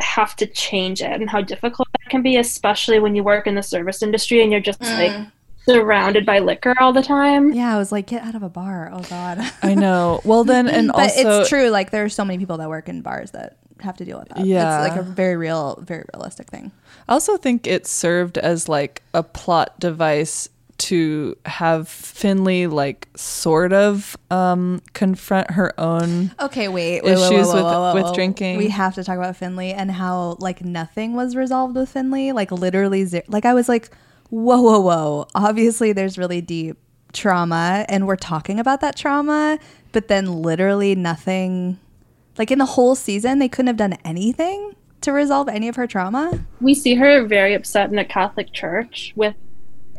have to change it and how difficult that can be, especially when you work in the service industry and you're just hmm. like surrounded by liquor all the time. Yeah, I was like, "Get out of a bar." Oh God. I know. Well then and but also it's true. Like there are so many people that work in bars that have to deal with that. Yeah. it's like a very real, very realistic thing. I also think it served as like a plot device to have Finley like sort of um confront her own Okay, wait. wait, Issues whoa, with- whoa, whoa, with whoa. drinking. We have to talk about Finley and how like nothing was resolved with Finley. Like literally, zero. like I was like, whoa, whoa, whoa. Obviously, there's really deep trauma, and we're talking about that trauma, but then literally nothing. Like in the whole season, they couldn't have done anything to resolve any of her trauma. We see her very upset in a Catholic church with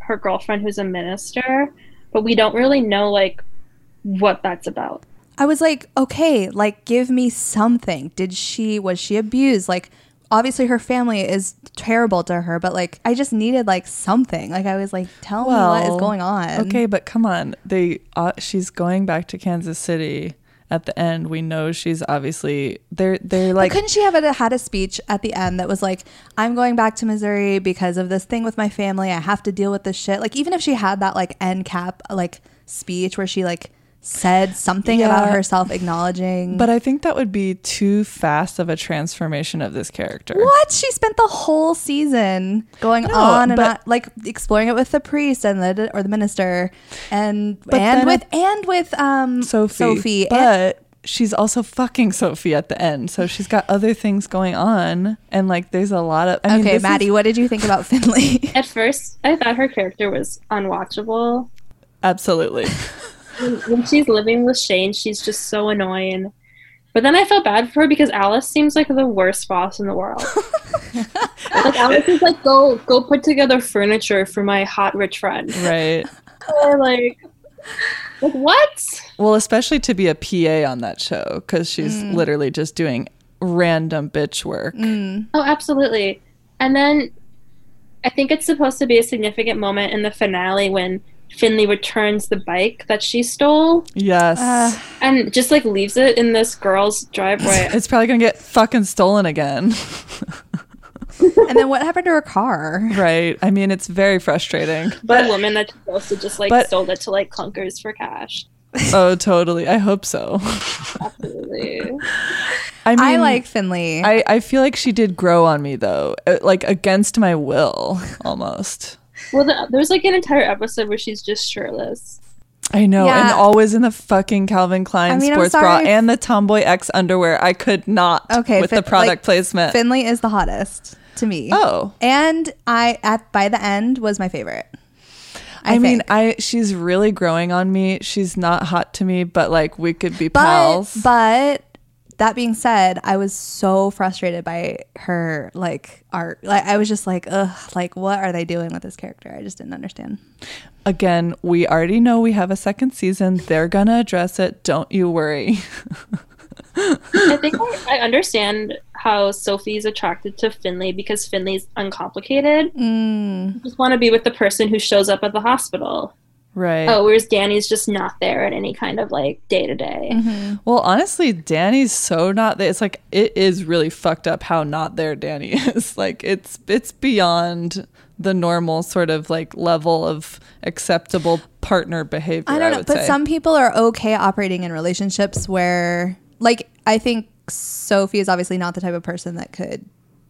her girlfriend who's a minister, but we don't really know like what that's about. I was like, okay, like give me something. Did she was she abused? Like obviously her family is terrible to her, but like I just needed like something. Like I was like, tell me what is going on. Okay, but come on. They uh, she's going back to Kansas City at the end. We know she's obviously they're they're Like, like couldn't she have a, had a speech at the end that was like, "I'm going back to Missouri because of this thing with my family. I have to deal with this shit." Like, even if she had that like end cap like speech where she like said something about herself, acknowledging. but I think that would be too fast of a transformation of this character. What? She spent the whole season going No, on and but- on, like exploring it with the priest and the or the minister, and and then with and with um Sophie. Sophie, and, But she's also fucking Sophie at the end. So she's got other things going on. And like there's a lot of I mean, okay, this is- Maddie, what did you think about Finley? At first, I thought her character was unwatchable. absolutely. when she's living with Shane, she's just so annoying. But then I felt bad for her because Alice seems like the worst boss in the world. like Alice is like, go go put together furniture for my hot rich friend. right. Or like, like what? Well, especially to be a PA on that show because she's Mm. literally just doing random bitch work. Oh, absolutely. And then I think it's supposed to be a significant moment in the finale when Finley returns the bike that she stole Yes. Uh, and just like leaves it in this girl's driveway. it's probably gonna get fucking stolen again. and then what happened to her car? right. I mean, it's very frustrating. but a woman that supposed to just like But- sold it to like clunkers for cash. oh, totally. I hope so. Absolutely. I mean, I like Finley. I, I feel like she did grow on me though, uh, like against my will almost. Well, the, there's like an entire episode where she's just shirtless. I know, and always in the fucking Calvin Klein I mean, sports bra and the Tomboy X underwear. I could not Okay, with Fin- the product like, placement. Finley is the hottest to me. oh, And I at by the end was my favorite. I, mean. I she's really growing on me. She's not hot to me, but like we could be but pals. but that being said, I was so frustrated by her like art. Like I was just like, ugh, like what are they doing with this character? I just didn't understand. Again, we already know we have a second season. They're gonna address it. Don't you worry. I think I, I understand how Sophie's attracted to Finley because Finley's uncomplicated. Mm, You just want to be with the person who shows up at the hospital. Right. Oh, whereas Dani's just not there at any kind of like day to day. Well, honestly, Dani's so not there. It's like it is really fucked up how not there Dani is. Like it's it's beyond the normal sort of like level of acceptable partner behavior. I don't know, would but say. some people are okay operating in relationships where, like, I think Sophie is obviously not the type of person that could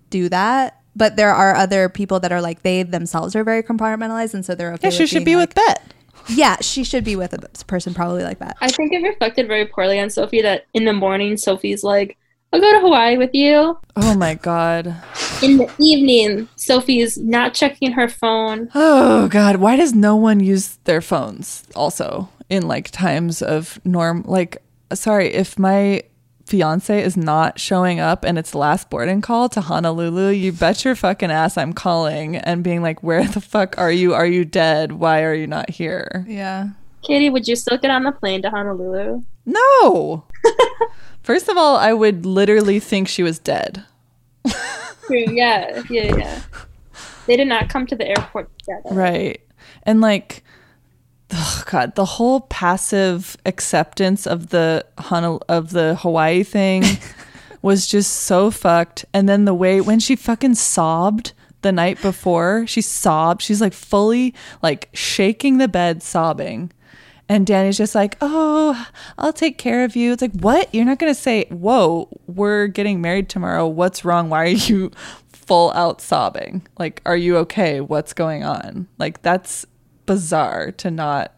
do that. But there are other people that are like they themselves are very compartmentalized, and so they're okay. yeah, she with should being be like, with Bette. Yeah, she should be with a person probably like that. I think it reflected very poorly on Sophie that in the morning Sophie's like, I'll go to Hawaii with you. Oh my god. In the evening, Sophie's not checking her phone. Oh god. Why does no one use their phones? Also, in like times of norm, like sorry if my fiance is not showing up and it's the last boarding call to Honolulu, you bet your fucking ass I'm calling and being like, where the fuck are you? Are you dead? Why are you not here? Yeah. Katie, would you still get on the plane to Honolulu? No. First of all, I would literally think she was dead. True, yeah, yeah, yeah. They did not come to the airport together. Right. And like oh god, the whole passive acceptance of the Honol- of the Hawaii thing was just so fucked. And then the way when she fucking sobbed the night before, she sobbed. She's like fully like shaking the bed sobbing. And Dani's just like, "Oh, I'll take care of you." It's like, "What? You're not going to say, "Whoa, we're getting married tomorrow. What's wrong? Why are you full out sobbing? Like, are you okay? What's going on?" Like that's bizarre to not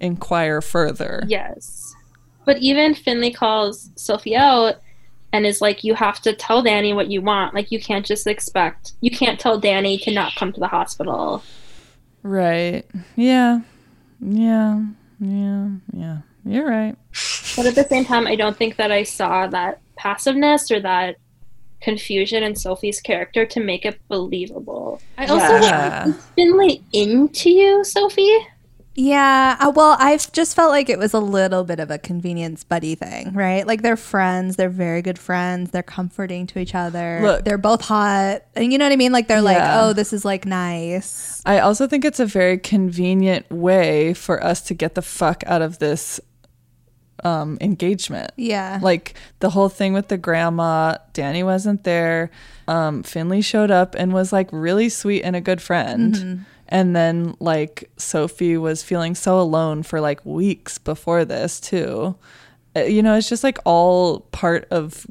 inquire further. Yes. But even Finley calls Sophie out and is like, you have to tell Dani what you want. Like, you can't just expect, you can't tell Dani to not come to the hospital. Right. Yeah. Yeah. Yeah. Yeah. You're right. But at the same time, I don't think that I saw that passiveness or that confusion in Sophie's character to make it believable. I also Yeah. is Finley into you, Sophie. Yeah. Uh, well, I've just felt like it was a little bit of a convenience buddy thing, right? Like they're friends. They're very good friends. They're comforting to each other. Look. they're both hot. And you know what I mean? Like they're like, oh, this is like nice. I also think it's a very convenient way for us to get the fuck out of this um, engagement. Yeah. Like the whole thing with the grandma, Dani wasn't there. Um, Finley showed up and was like really sweet and a good friend. Mm-hmm. And then like Sophie was feeling so alone for like weeks before this too. Uh, You know, it's just like all part of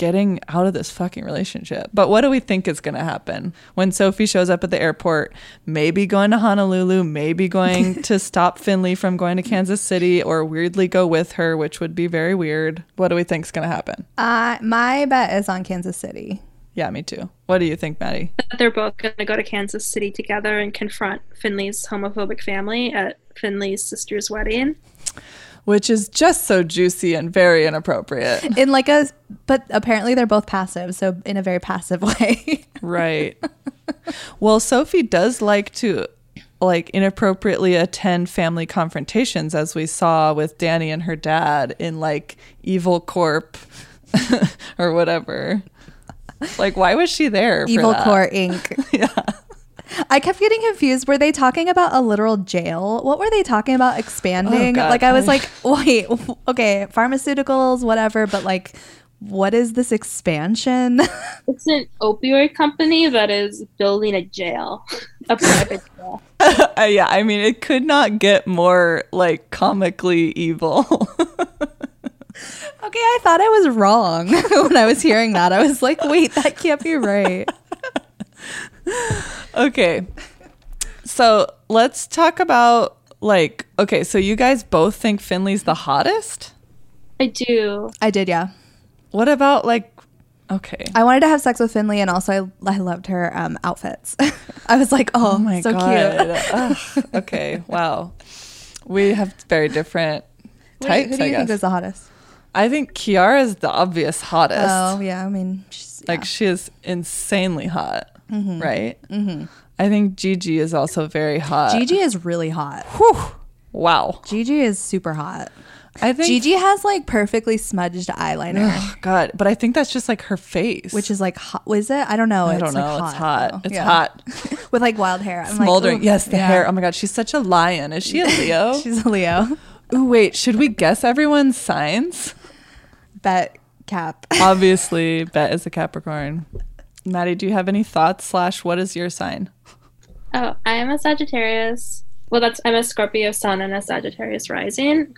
getting out of this fucking relationship. But what do we think is going to happen when Sophie shows up at the airport? Maybe going to Honolulu, maybe going to stop Finley from going to Kansas City or weirdly go with her, which would be very weird. What do we think is going to happen? Uh, my bet is on Kansas City. Yeah, me too. What do you think, Maddie? That they're both going to go to Kansas City together and confront Finley's homophobic family at Finley's sister's wedding. Which is just so juicy and very inappropriate. In like a, but apparently they're both passive. So in a very passive way. right. Well, Sophie does like to like inappropriately attend family confrontations as we saw with Dani and her dad in like Evil Corp or whatever. Like why was she there? for Evil? Core Inc. Yeah. I kept getting confused. Were they talking about a literal jail? What were they talking about expanding? Oh, like I was like, wait, okay, pharmaceuticals, whatever, but like what is this expansion? It's an opioid company that is building a jail, a private jail. Uh, yeah, I mean, it could not get more like comically evil. okay, I thought I was wrong when I was hearing that. I was like, wait, that can't be right. okay. So let's talk about like, okay, so you guys both think Finley's the hottest? I do. I did, yeah. What about like, okay. I wanted to have sex with Finley, and also I, I loved her um, outfits. I was like, oh, Oh my so god. cute. Ugh, okay, wow. We have very different Wait, types, who do I you think guess. is the hottest? I think Quiara is the obvious hottest. Oh, yeah. I mean, she's, Like she is insanely hot, right? Mm-hmm. I think Gigi is also very hot. Gigi is really hot. Whew. Wow. Gigi is super hot. I think Gigi has like perfectly smudged eyeliner, Oh, God, but I think that's just like her face. which is like hot. Was it? I don't know. I it's don't know. Like it's hot. though. It's Yeah. hot. with like wild hair. I'm Smoldering. ooh, yes, the yeah. hair. Oh my God, she's such a lion. Is she a Leo? She's a Leo. Ooh, wait. Should we guess everyone's signs? Bette cap. Obviously, Bette is a Capricorn. Maddie, do you have any thoughts? Slash, what is your sign? Oh, I am a Sagittarius. Well, that's I'm a Scorpio Sun and a Sagittarius rising.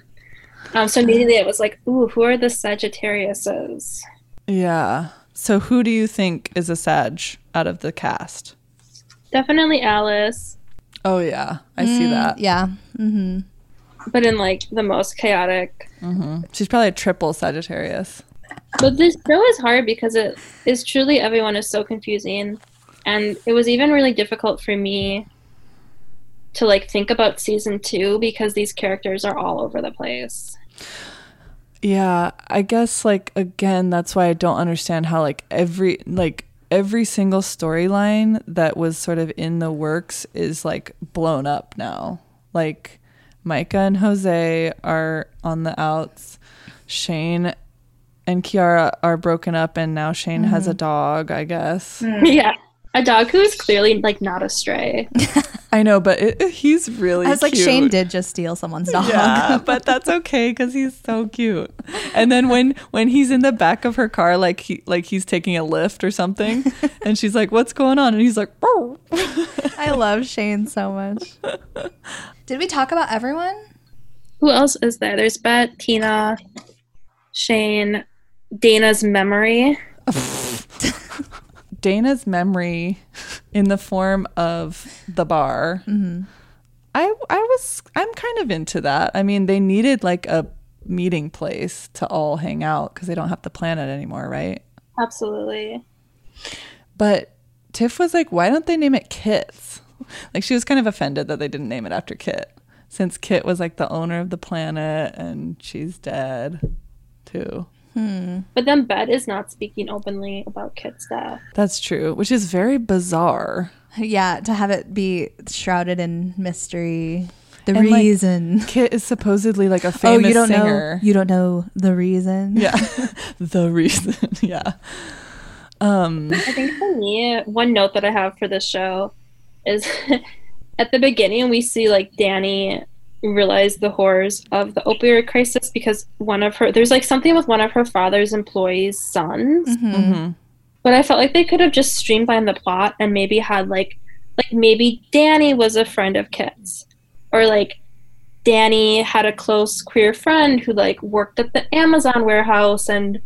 Um, so immediately it was like, ooh, who are the Sagittariuses? Yeah. So, who do you think is a Sag out of the cast? Definitely Alice, Oh yeah, I see that. yeah. Mm-hmm. but in like the most chaotic. Mhm. She's probably a triple Sagittarius. But this show is hard because it is truly everyone is so confusing, and it was even really difficult for me to like think about season two because these characters are all over the place. Yeah, I guess like again, that's why I don't understand how like every like every single storyline that was sort of in the works is like blown up now. Like Micah and Jose are on the outs. Shane and Quiara are broken up and now Shane has a mm-hmm. dog, I guess. Mm. yeah, a dog who is clearly like not a stray. I know, but it, he's really I was like. Shane did just steal someone's dog. Yeah, but that's okay because he's so cute. And then when when he's in the back of her car, like he like he's taking a lift or something, and she's like, "What's going on?" And he's like. I love Shane so much. Did we talk about everyone? Who else is there? There's Bette, Tina, Shane, Dana's memory. Dana's memory in the form of the bar. Mm-hmm. I I was I'm kind of into that. I mean, they needed like a meeting place to all hang out because they don't have to plan it anymore, right? Absolutely. But Tiff was like, why don't they name it Kit's? Like she was kind of offended that they didn't name it after Kit, since Kit was like the owner of the planet and she's dead too. But then Bette is not speaking openly about Kit's death. That's true, which is very bizarre. Yeah, to have it be shrouded in mystery. The And, like, reason. Kit is supposedly like a famous oh, you don't singer. know. You don't know the reason. yeah, the reason. yeah. Um. I think for me, one note that I have for this show is at the beginning we see like Dani realize the horrors of the opioid crisis because one of her there's like something with one of her father's employees' sons. mhm. But I felt like they could have just streamlined the plot and maybe had like like maybe Dani was a friend of Kit's. Or like Dani had a close queer friend who like worked at the Amazon warehouse and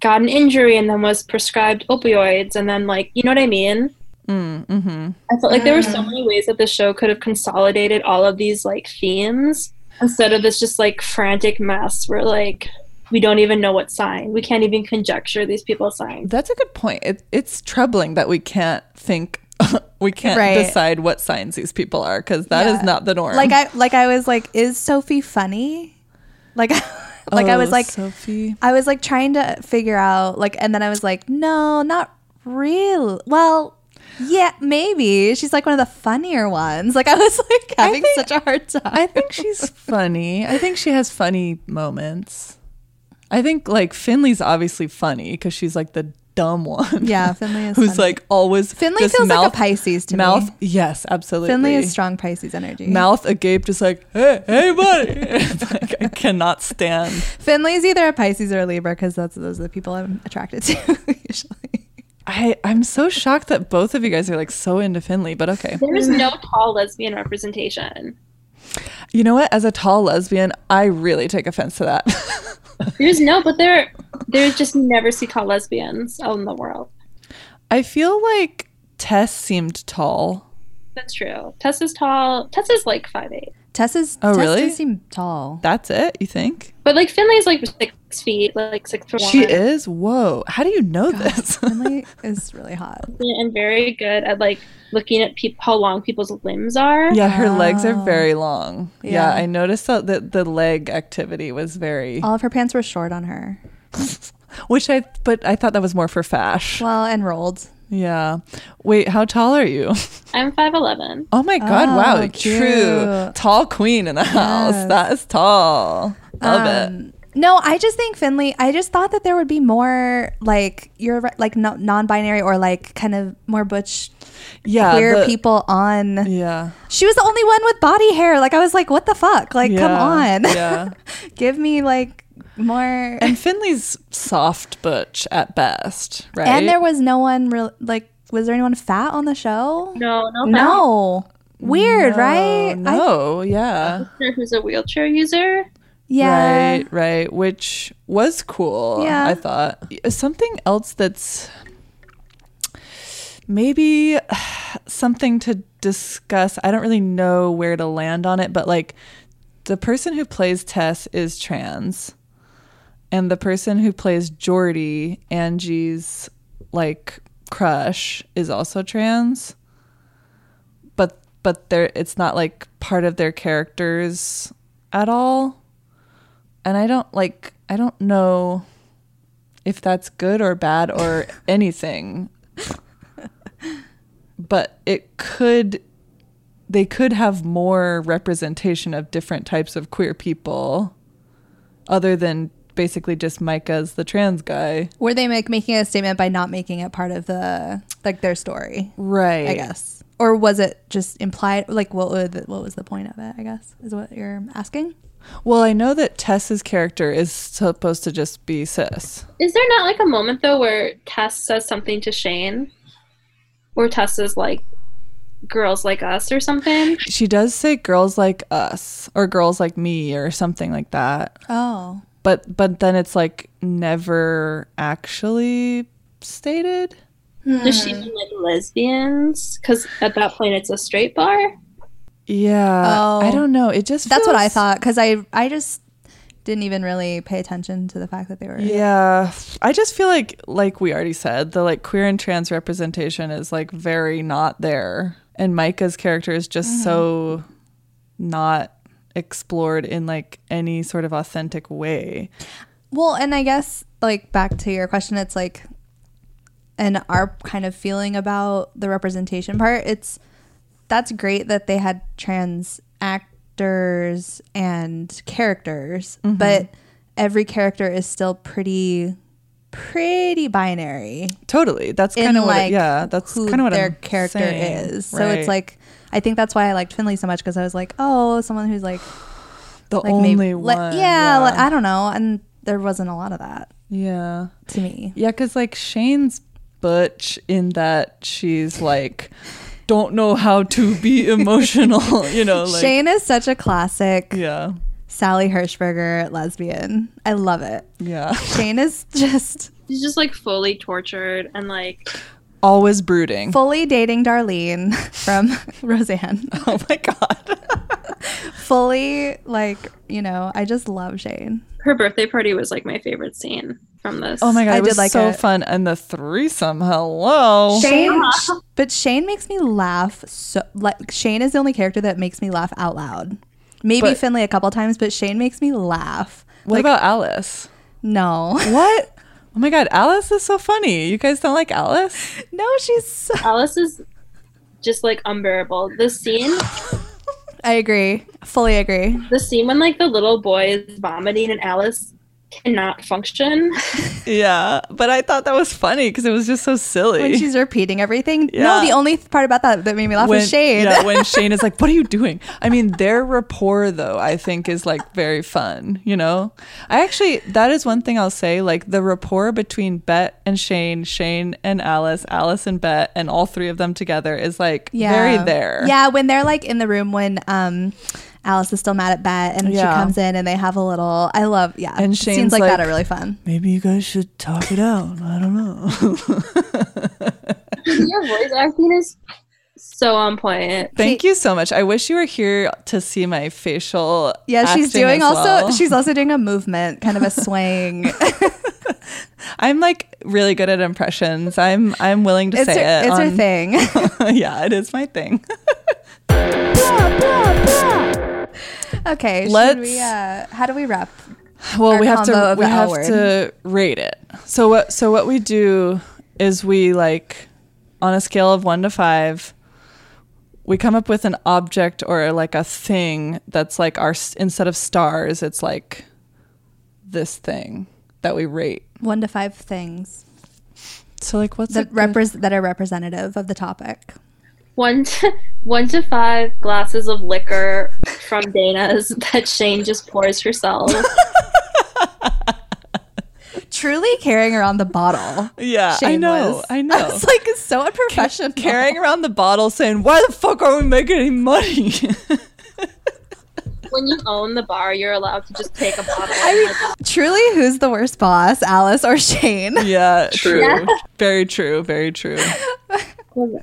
got an injury and then was prescribed opioids and then like you know what I mean? Mm, mhm. I felt like there were so many ways that the show could have consolidated all of these like themes instead of this just like frantic mess where like we don't even know what sign. We can't even conjecture these people's signs. That's a good point. It, it's troubling that we can't think, we can't Right. decide what signs these people are because that is Yeah. not the norm. Like I like I was like, is Sophie funny? Like like I was Oh, like Sophie. I was like trying to figure out like and then I was like, no, not real. Well, yeah, maybe. She's like one of the funnier ones. Like I was like having think- such a hard time. I think she's funny. I think she has funny moments. I think like Finley's obviously funny because she's like the dumb one. Yeah, Finley is who's funny. like always Finley feels like mouth, a Pisces to mouth. me. Yes, absolutely. Finley is strong Pisces energy. Mouth agape, just like hey, hey, buddy. It's like I cannot stand. Finley's either a Pisces or a Libra because that's those are the people I'm attracted to usually. I I'm so shocked that both of you guys are like so into Finley, but okay. There is no tall lesbian representation. You know what? As a tall lesbian, I really take offense to that. There's no, but there, there's just never see tall lesbians out in the world. I feel like Tess seemed tall. That's true. Tess is tall. Tess is like five eight, Tessa's Oh, Tess really? does seem tall. That's it, you think? but like Finley's like six feet, like six foot one. She one. is? Whoa. How do you know this? Finley is really hot. and very good at like looking at peop- how long people's limbs are. yeah, her legs are Oh. very long. Yeah. Yeah. I noticed that the, the leg activity was very All of her pants were short on her. which I but I thought that was more for fash. Well, and rolled. Yeah. Wait, how tall are you? I'm five eleven. Oh my god, oh, wow. Oh, True. Tall queen in the house. That is tall. Love um, it. No, I just think Finley. I just thought that there would be more like you're like no, non-binary or like kind of more butch Yeah. queer the- people on. Yeah. She was the only one with body hair. Like I was like, what the fuck? Like, come on. Yeah. Give me like more. And Finley's soft butch at best, right? And there was no one real like. Was there anyone fat on the show? No, no, No. Weird, No, right? I- No, yeah. Who's a wheelchair user? Yeah. Right, right. Which was cool, Yeah. I thought. Something else that's maybe something to discuss. I don't really know where to land on it, but like the person who plays Tess is trans. And the person who plays Jordi, Angie's like crush, is also trans. But but they're it's not like part of their characters at all. And I don't like I don't know if that's good or bad or anything. but it could they could have more representation of different types of queer people other than basically just Micah's the trans guy. Were they make, making a statement by not making it part of the like their story? Right. I guess, or was it just implied? Like, what the, what was the point of it? I guess is what you're asking. Well, I know that Tess's character is supposed to just be cis. Is there not like a moment though where Tess says something to Shane, where Tess is like, "Girls like us" or something? She does say girls like us or girls like me or something like that. Oh, But but then it's like never actually stated. Does she mean like lesbians? Because at that point it's a straight bar. Yeah. Oh. I don't know. It just that's what I thought because I I just didn't even really pay attention to the fact that they were. Yeah. I just feel like like we already said, the like queer and trans representation is like very not there. And Micah's character is just so mm-hmm. not explored in like any sort of authentic way. Well, and I guess like back to your question, it's like, and our kind of feeling about the representation part. It's that's great that they had trans actors and characters, Mm-hmm. but every character is still pretty pretty binary Totally. That's kind of what like it, yeah, that's who kind of what their I'm character saying. is. So it's like I think that's why I liked Finley so much because I was like, oh, someone who's like the like only maybe one. like, yeah, like, I don't know, and there wasn't a lot of that yeah. to me. Yeah, because like Shane's butch in that she's like, don't know how to be emotional, you know, like, Shane is such a classic yeah, Sally Hershberger lesbian. I love it. yeah. Shane is just She's just like fully tortured and like Always brooding. fully dating Darlene from Roseanne. oh my God. fully like, you know, I just love Shane. her birthday party was like my favorite scene from this. Oh my God. I it was did like so it. fun. And the threesome, hello. Shane But Shane makes me laugh so like Shane is the only character that makes me laugh out loud. Maybe But- Finley a couple times, but Shane makes me laugh. What about Alice? No. What? Oh my God. Alice is so funny. You guys don't like Alice? no, she's so Alice is just like unbearable. The scene, I agree. Fully agree. the scene when like the little boy is vomiting and Alice cannot function. Yeah, but I thought that was funny because it was just so silly. when she's repeating everything. Yeah. No, the only part about that that made me laugh when, was Shane. Yeah, when Shane is like, "What are you doing?" I mean, their rapport though, I think is like very fun. You know, I actually that is one thing I'll say. Like the rapport between Bette and Shane, Shane and Alice, Alice and Bette, and all three of them together is like very there. Yeah, when they're like in the room when um Alice is still mad at Bette and she comes in and they have a little I love yeah. And scenes Shane's like, that are really fun. Maybe you guys should talk it out. I don't know. Your voice acting is so on point. Thank you so much. I wish you were here to see my facial. Yeah, she's doing as also well. she's also doing a movement, kind of a swing. I'm like really good at impressions. I'm I'm willing to it's say her, it. it's her thing. yeah, it is my thing. okay, Let's- we uh how do we wrap? Well, we have to we have to rate it. So what so what we do is we like on a scale of 1 to 5 we come up with an object or like a thing that's like our instead of stars it's like this thing that we rate. One to five things So like what's that repres that are representative of the topic. One to one to five glasses of liquor from Dana's that Shane just pours herself. Truly carrying around the bottle. Yeah, I know. was. I know. It's like so unprofessional. carrying around the bottle saying, "Why the fuck are we making any money?" when you own the bar, you're allowed to just take a bottle. and, like, Truly, who's the worst boss, Alice or Shane? yeah, true. Yeah. Very true. Very true.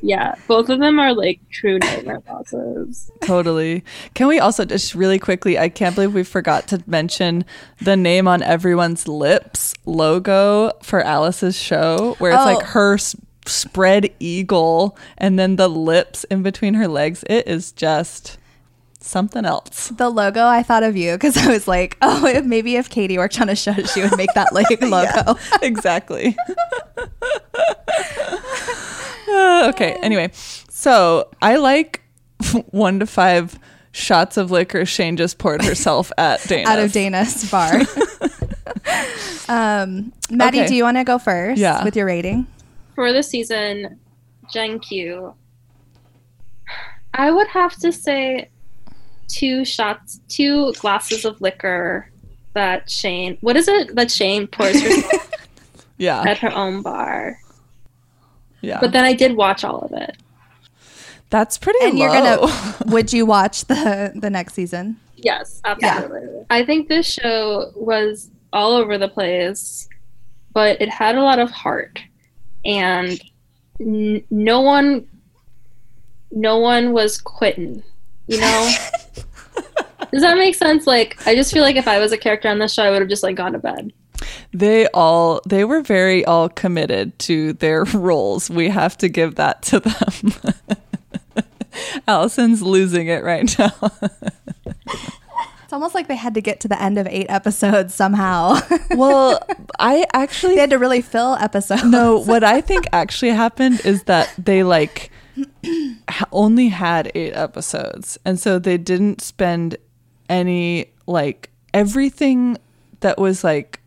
Yeah, both of them are like true nightmare bosses. Totally. Can we also just really quickly? I can't believe we forgot to mention the name on everyone's lips logo for Alice's show, where it's Oh. like her s- spread eagle and then the lips in between her legs. It is just something else. The logo, I thought of you because I was like, oh, if, maybe if Katie worked on a show, she would make that like logo. exactly. Uh, okay. Anyway, so I like one to five shots of liquor Shane just poured herself at Dana. Out of Dana's bar. um, Maddie, Okay. do you want to go first Yeah. with your rating? For the season, Gen Q, I would have to say two shots, two glasses of liquor that Shane. What is it that Shane pours herself Yeah. at her own bar? Yeah. But then I did watch all of it. That's pretty And you're gonna. would you watch the the next season? Yes, absolutely. I think this show was all over the place, but it had a lot of heart, and n- no one, no one was quitting. You know, does that make sense? Like, I just feel like if I was a character on this show, I would have just like gone to bed. They all they were very all committed to their roles. We have to give that to them. Allison's losing it right now. It's almost like they had to get to the end of eight episodes somehow. well, I actually they had to really fill episodes. No, what I think actually happened is that they like only had eight episodes, and so they didn't spend any like everything that was like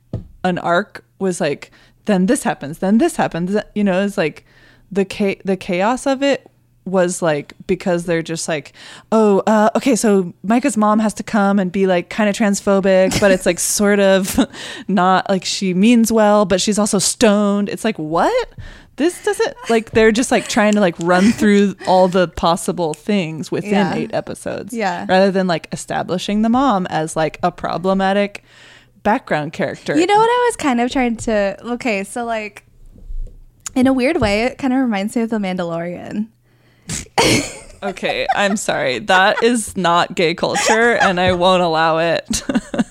an arc was like then this happens, then this happens. You know, it's like the cha- the chaos of it was like because they're just like oh uh, okay so micah's mom has to come and be like kind of transphobic but it's like sort of not like she means well but she's also stoned it's like what this doesn't like they're just like trying to like run through all the possible things within Yeah. eight episodes Yeah. rather than like establishing the mom as like a problematic background character You know what I was kind of trying to. Okay, so like, in a weird way, it kind of reminds me of The Mandalorian. okay i'm sorry that is not gay culture and i won't allow it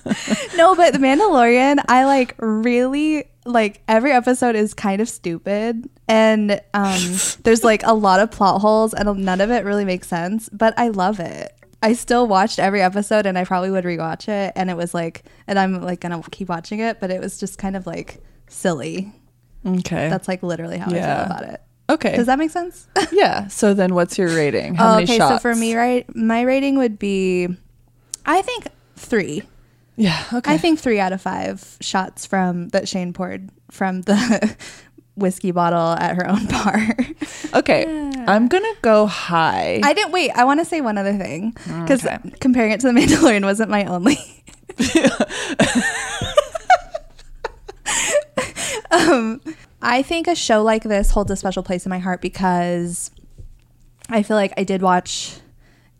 No, but The Mandalorian, I like really like every episode is kind of stupid and um there's like a lot of plot holes and none of it really makes sense, but I love it. I still watched every episode and I probably would rewatch it and it was like and I'm like going to keep watching it, but it was just kind of like silly. okay That's like literally how I feel about it. okay Does that make sense? yeah so then what's your rating how Oh, many okay, shots so for me, right, my rating would be, I think three. Yeah. Okay. I think three out of five shots from that Shane poured from the whiskey bottle at her own bar. okay. I'm gonna go high. I didn't wait. I want to say one other thing because Okay. comparing it to the Mandalorian wasn't my only. um, I think a show like this holds a special place in my heart because I feel like I did watch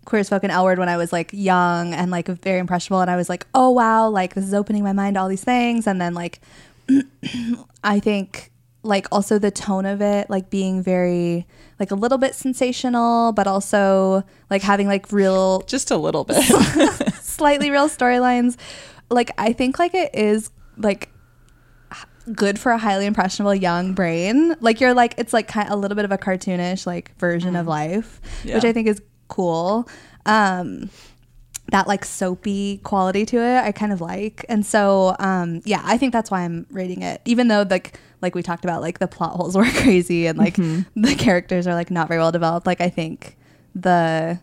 Queer as Folk and L Word when I was like young and like very impressionable, and I was like, oh wow, like this is opening my mind to all these things, and then like I think like also the tone of it like being very like a little bit sensational but also like having like real Just a little bit. slightly real storylines. Like i think like it is like good for a highly impressionable young brain. Like you're like it's like kind of a little bit of a cartoonish like version of life which Mm. I think is cool. Um that like soapy quality to it i kind of like. And so um yeah i think that's why i'm rating it even though like like we talked about like the plot holes were crazy and like Mm-hmm. the characters are like not very well developed like i think the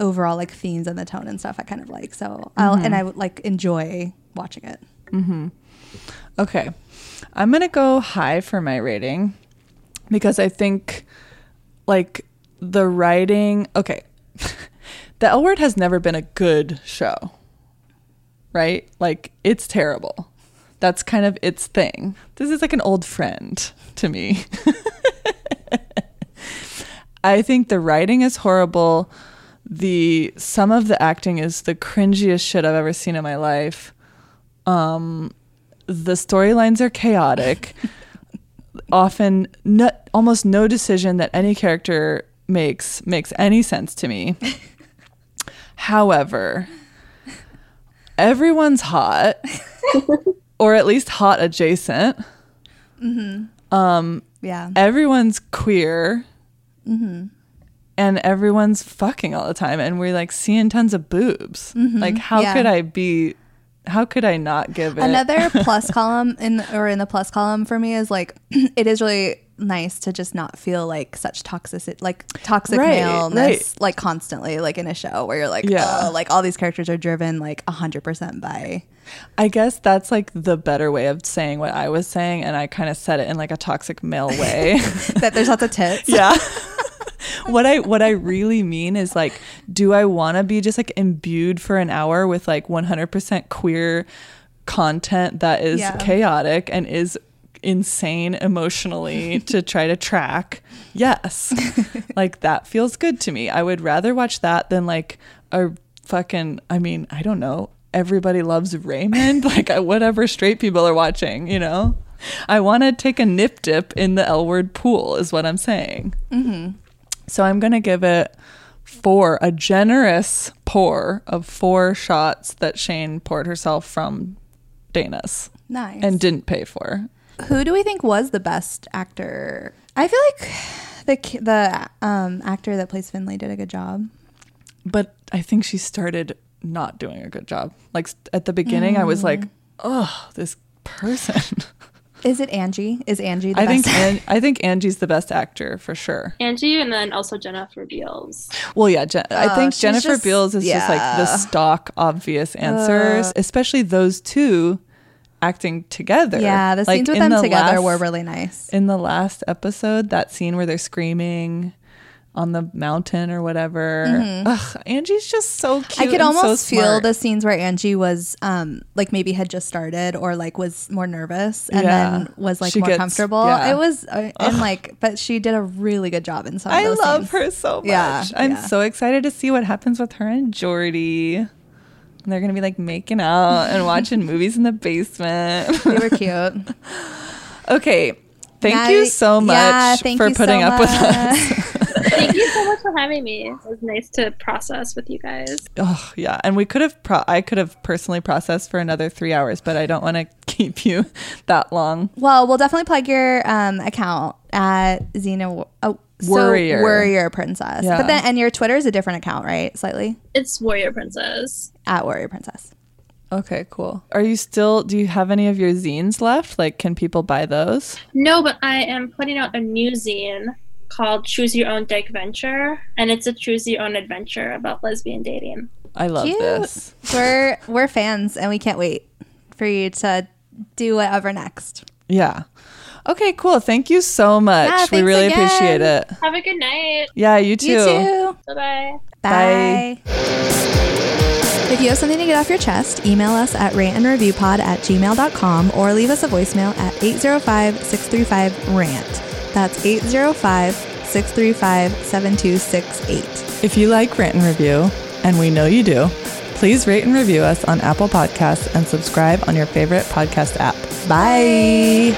overall like themes and the tone and stuff i kind of like so i'll Mm-hmm. and i would like enjoy watching it Mm-hmm. Okay. I'm going to go high for my rating because I think like the writing, okay. the L word has never been a good show. Right? Like it's terrible. That's kind of its thing. This is like an old friend to me. I think the writing is horrible. The some of the acting is the cringiest shit I've ever seen in my life. Um the storylines are chaotic. Often, no, almost no decision that any character makes makes any sense to me. However, everyone's hot, or at least hot adjacent. Mm-hmm. Um, yeah Everyone's queer, mm-hmm. and everyone's fucking all the time, and we're like seeing tons of boobs. Mm-hmm. Like, how Yeah. could I be? How could I not give it? Another plus column in or in the plus column for me is like it is really nice to just not feel like such toxic like toxic Right, maleness right. like constantly like in a show where you're like Yeah. oh like all these characters are driven like 100% by I guess that's like the better way of saying what I was saying, and I kind of said it in like a toxic male way. that there's lots of tits yeah. what I what I really mean is like, do I want to be just like imbued for an hour with like 100% queer content that is Yeah. chaotic and is insane emotionally to try to track? Yes, like that feels good to me. I would rather watch that than like a fucking. I mean, I don't know. Everybody loves Raymond, like whatever straight people are watching, you know. I want to take a nip dip in the L word pool, is what I'm saying. Mm-hmm. So I'm going to give it four, a generous pour of four shots that Shane poured herself from Dana's nice and didn't pay for. who do we think was the best actor I feel like the the um actor that plays Finley did a good job But I think she started not doing a good job. Like at the beginning, I was like, oh, this person. is it Angie is Angie the I think An- I think Angie's the best actor for sure. Angie and then also Jennifer Beals. Well, yeah, Jen- I Oh, think Jennifer just- Beals is just like the stock obvious uh. answers, especially those two acting together. yeah the Like, scenes with them the together last- were really nice in the last episode, that scene where they're screaming on the mountain or whatever. Ugh, Angie's just so cute. Mm-hmm. I could and so almost feel the scenes where Angie was um like maybe had just started or like was more nervous and Yeah. then was like She more gets- comfortable. yeah. It was uh, and like but she did a really good job in some I love scenes. her so much. Yeah, I'm yeah. so excited to see what happens with her and Jordi. And they're gonna be like making out and watching movies in the basement. They were cute. okay. Thank you so much for putting so up with us. Thank you so much for having me. It was nice to process with you guys. Oh yeah, and we could have. Pro- I could have personally processed for another three hours, but I don't want to keep you that long. Well, we'll definitely plug your um account at Xena oh, so Warrior. Warrior Princess. Yeah. But then and your Twitter is a different account, right? Slightly It's Warrior Princess. at Warrior Princess. Okay, cool. Are you still? Do you have any of your zines left? Like, can people buy those? No, but I am putting out a new zine called Choose Your Own Dick Venture, and it's a choose your own adventure about lesbian dating. I love Cute. this. We're we're fans and we can't wait for you to do whatever next. Yeah. Okay, cool. Thank you so much. Yeah, we really again. appreciate it. Have a good night. Yeah, you too. You too. Bye bye. Bye. If you have something to get off your chest, email us at rantandreviewpod at gmail.com or leave us a voicemail at 805-635-RANT. That's 805-635-7268. If you like Rant and Review, and we know you do, please rate and review us on Apple Podcasts and subscribe on your favorite podcast app. Bye.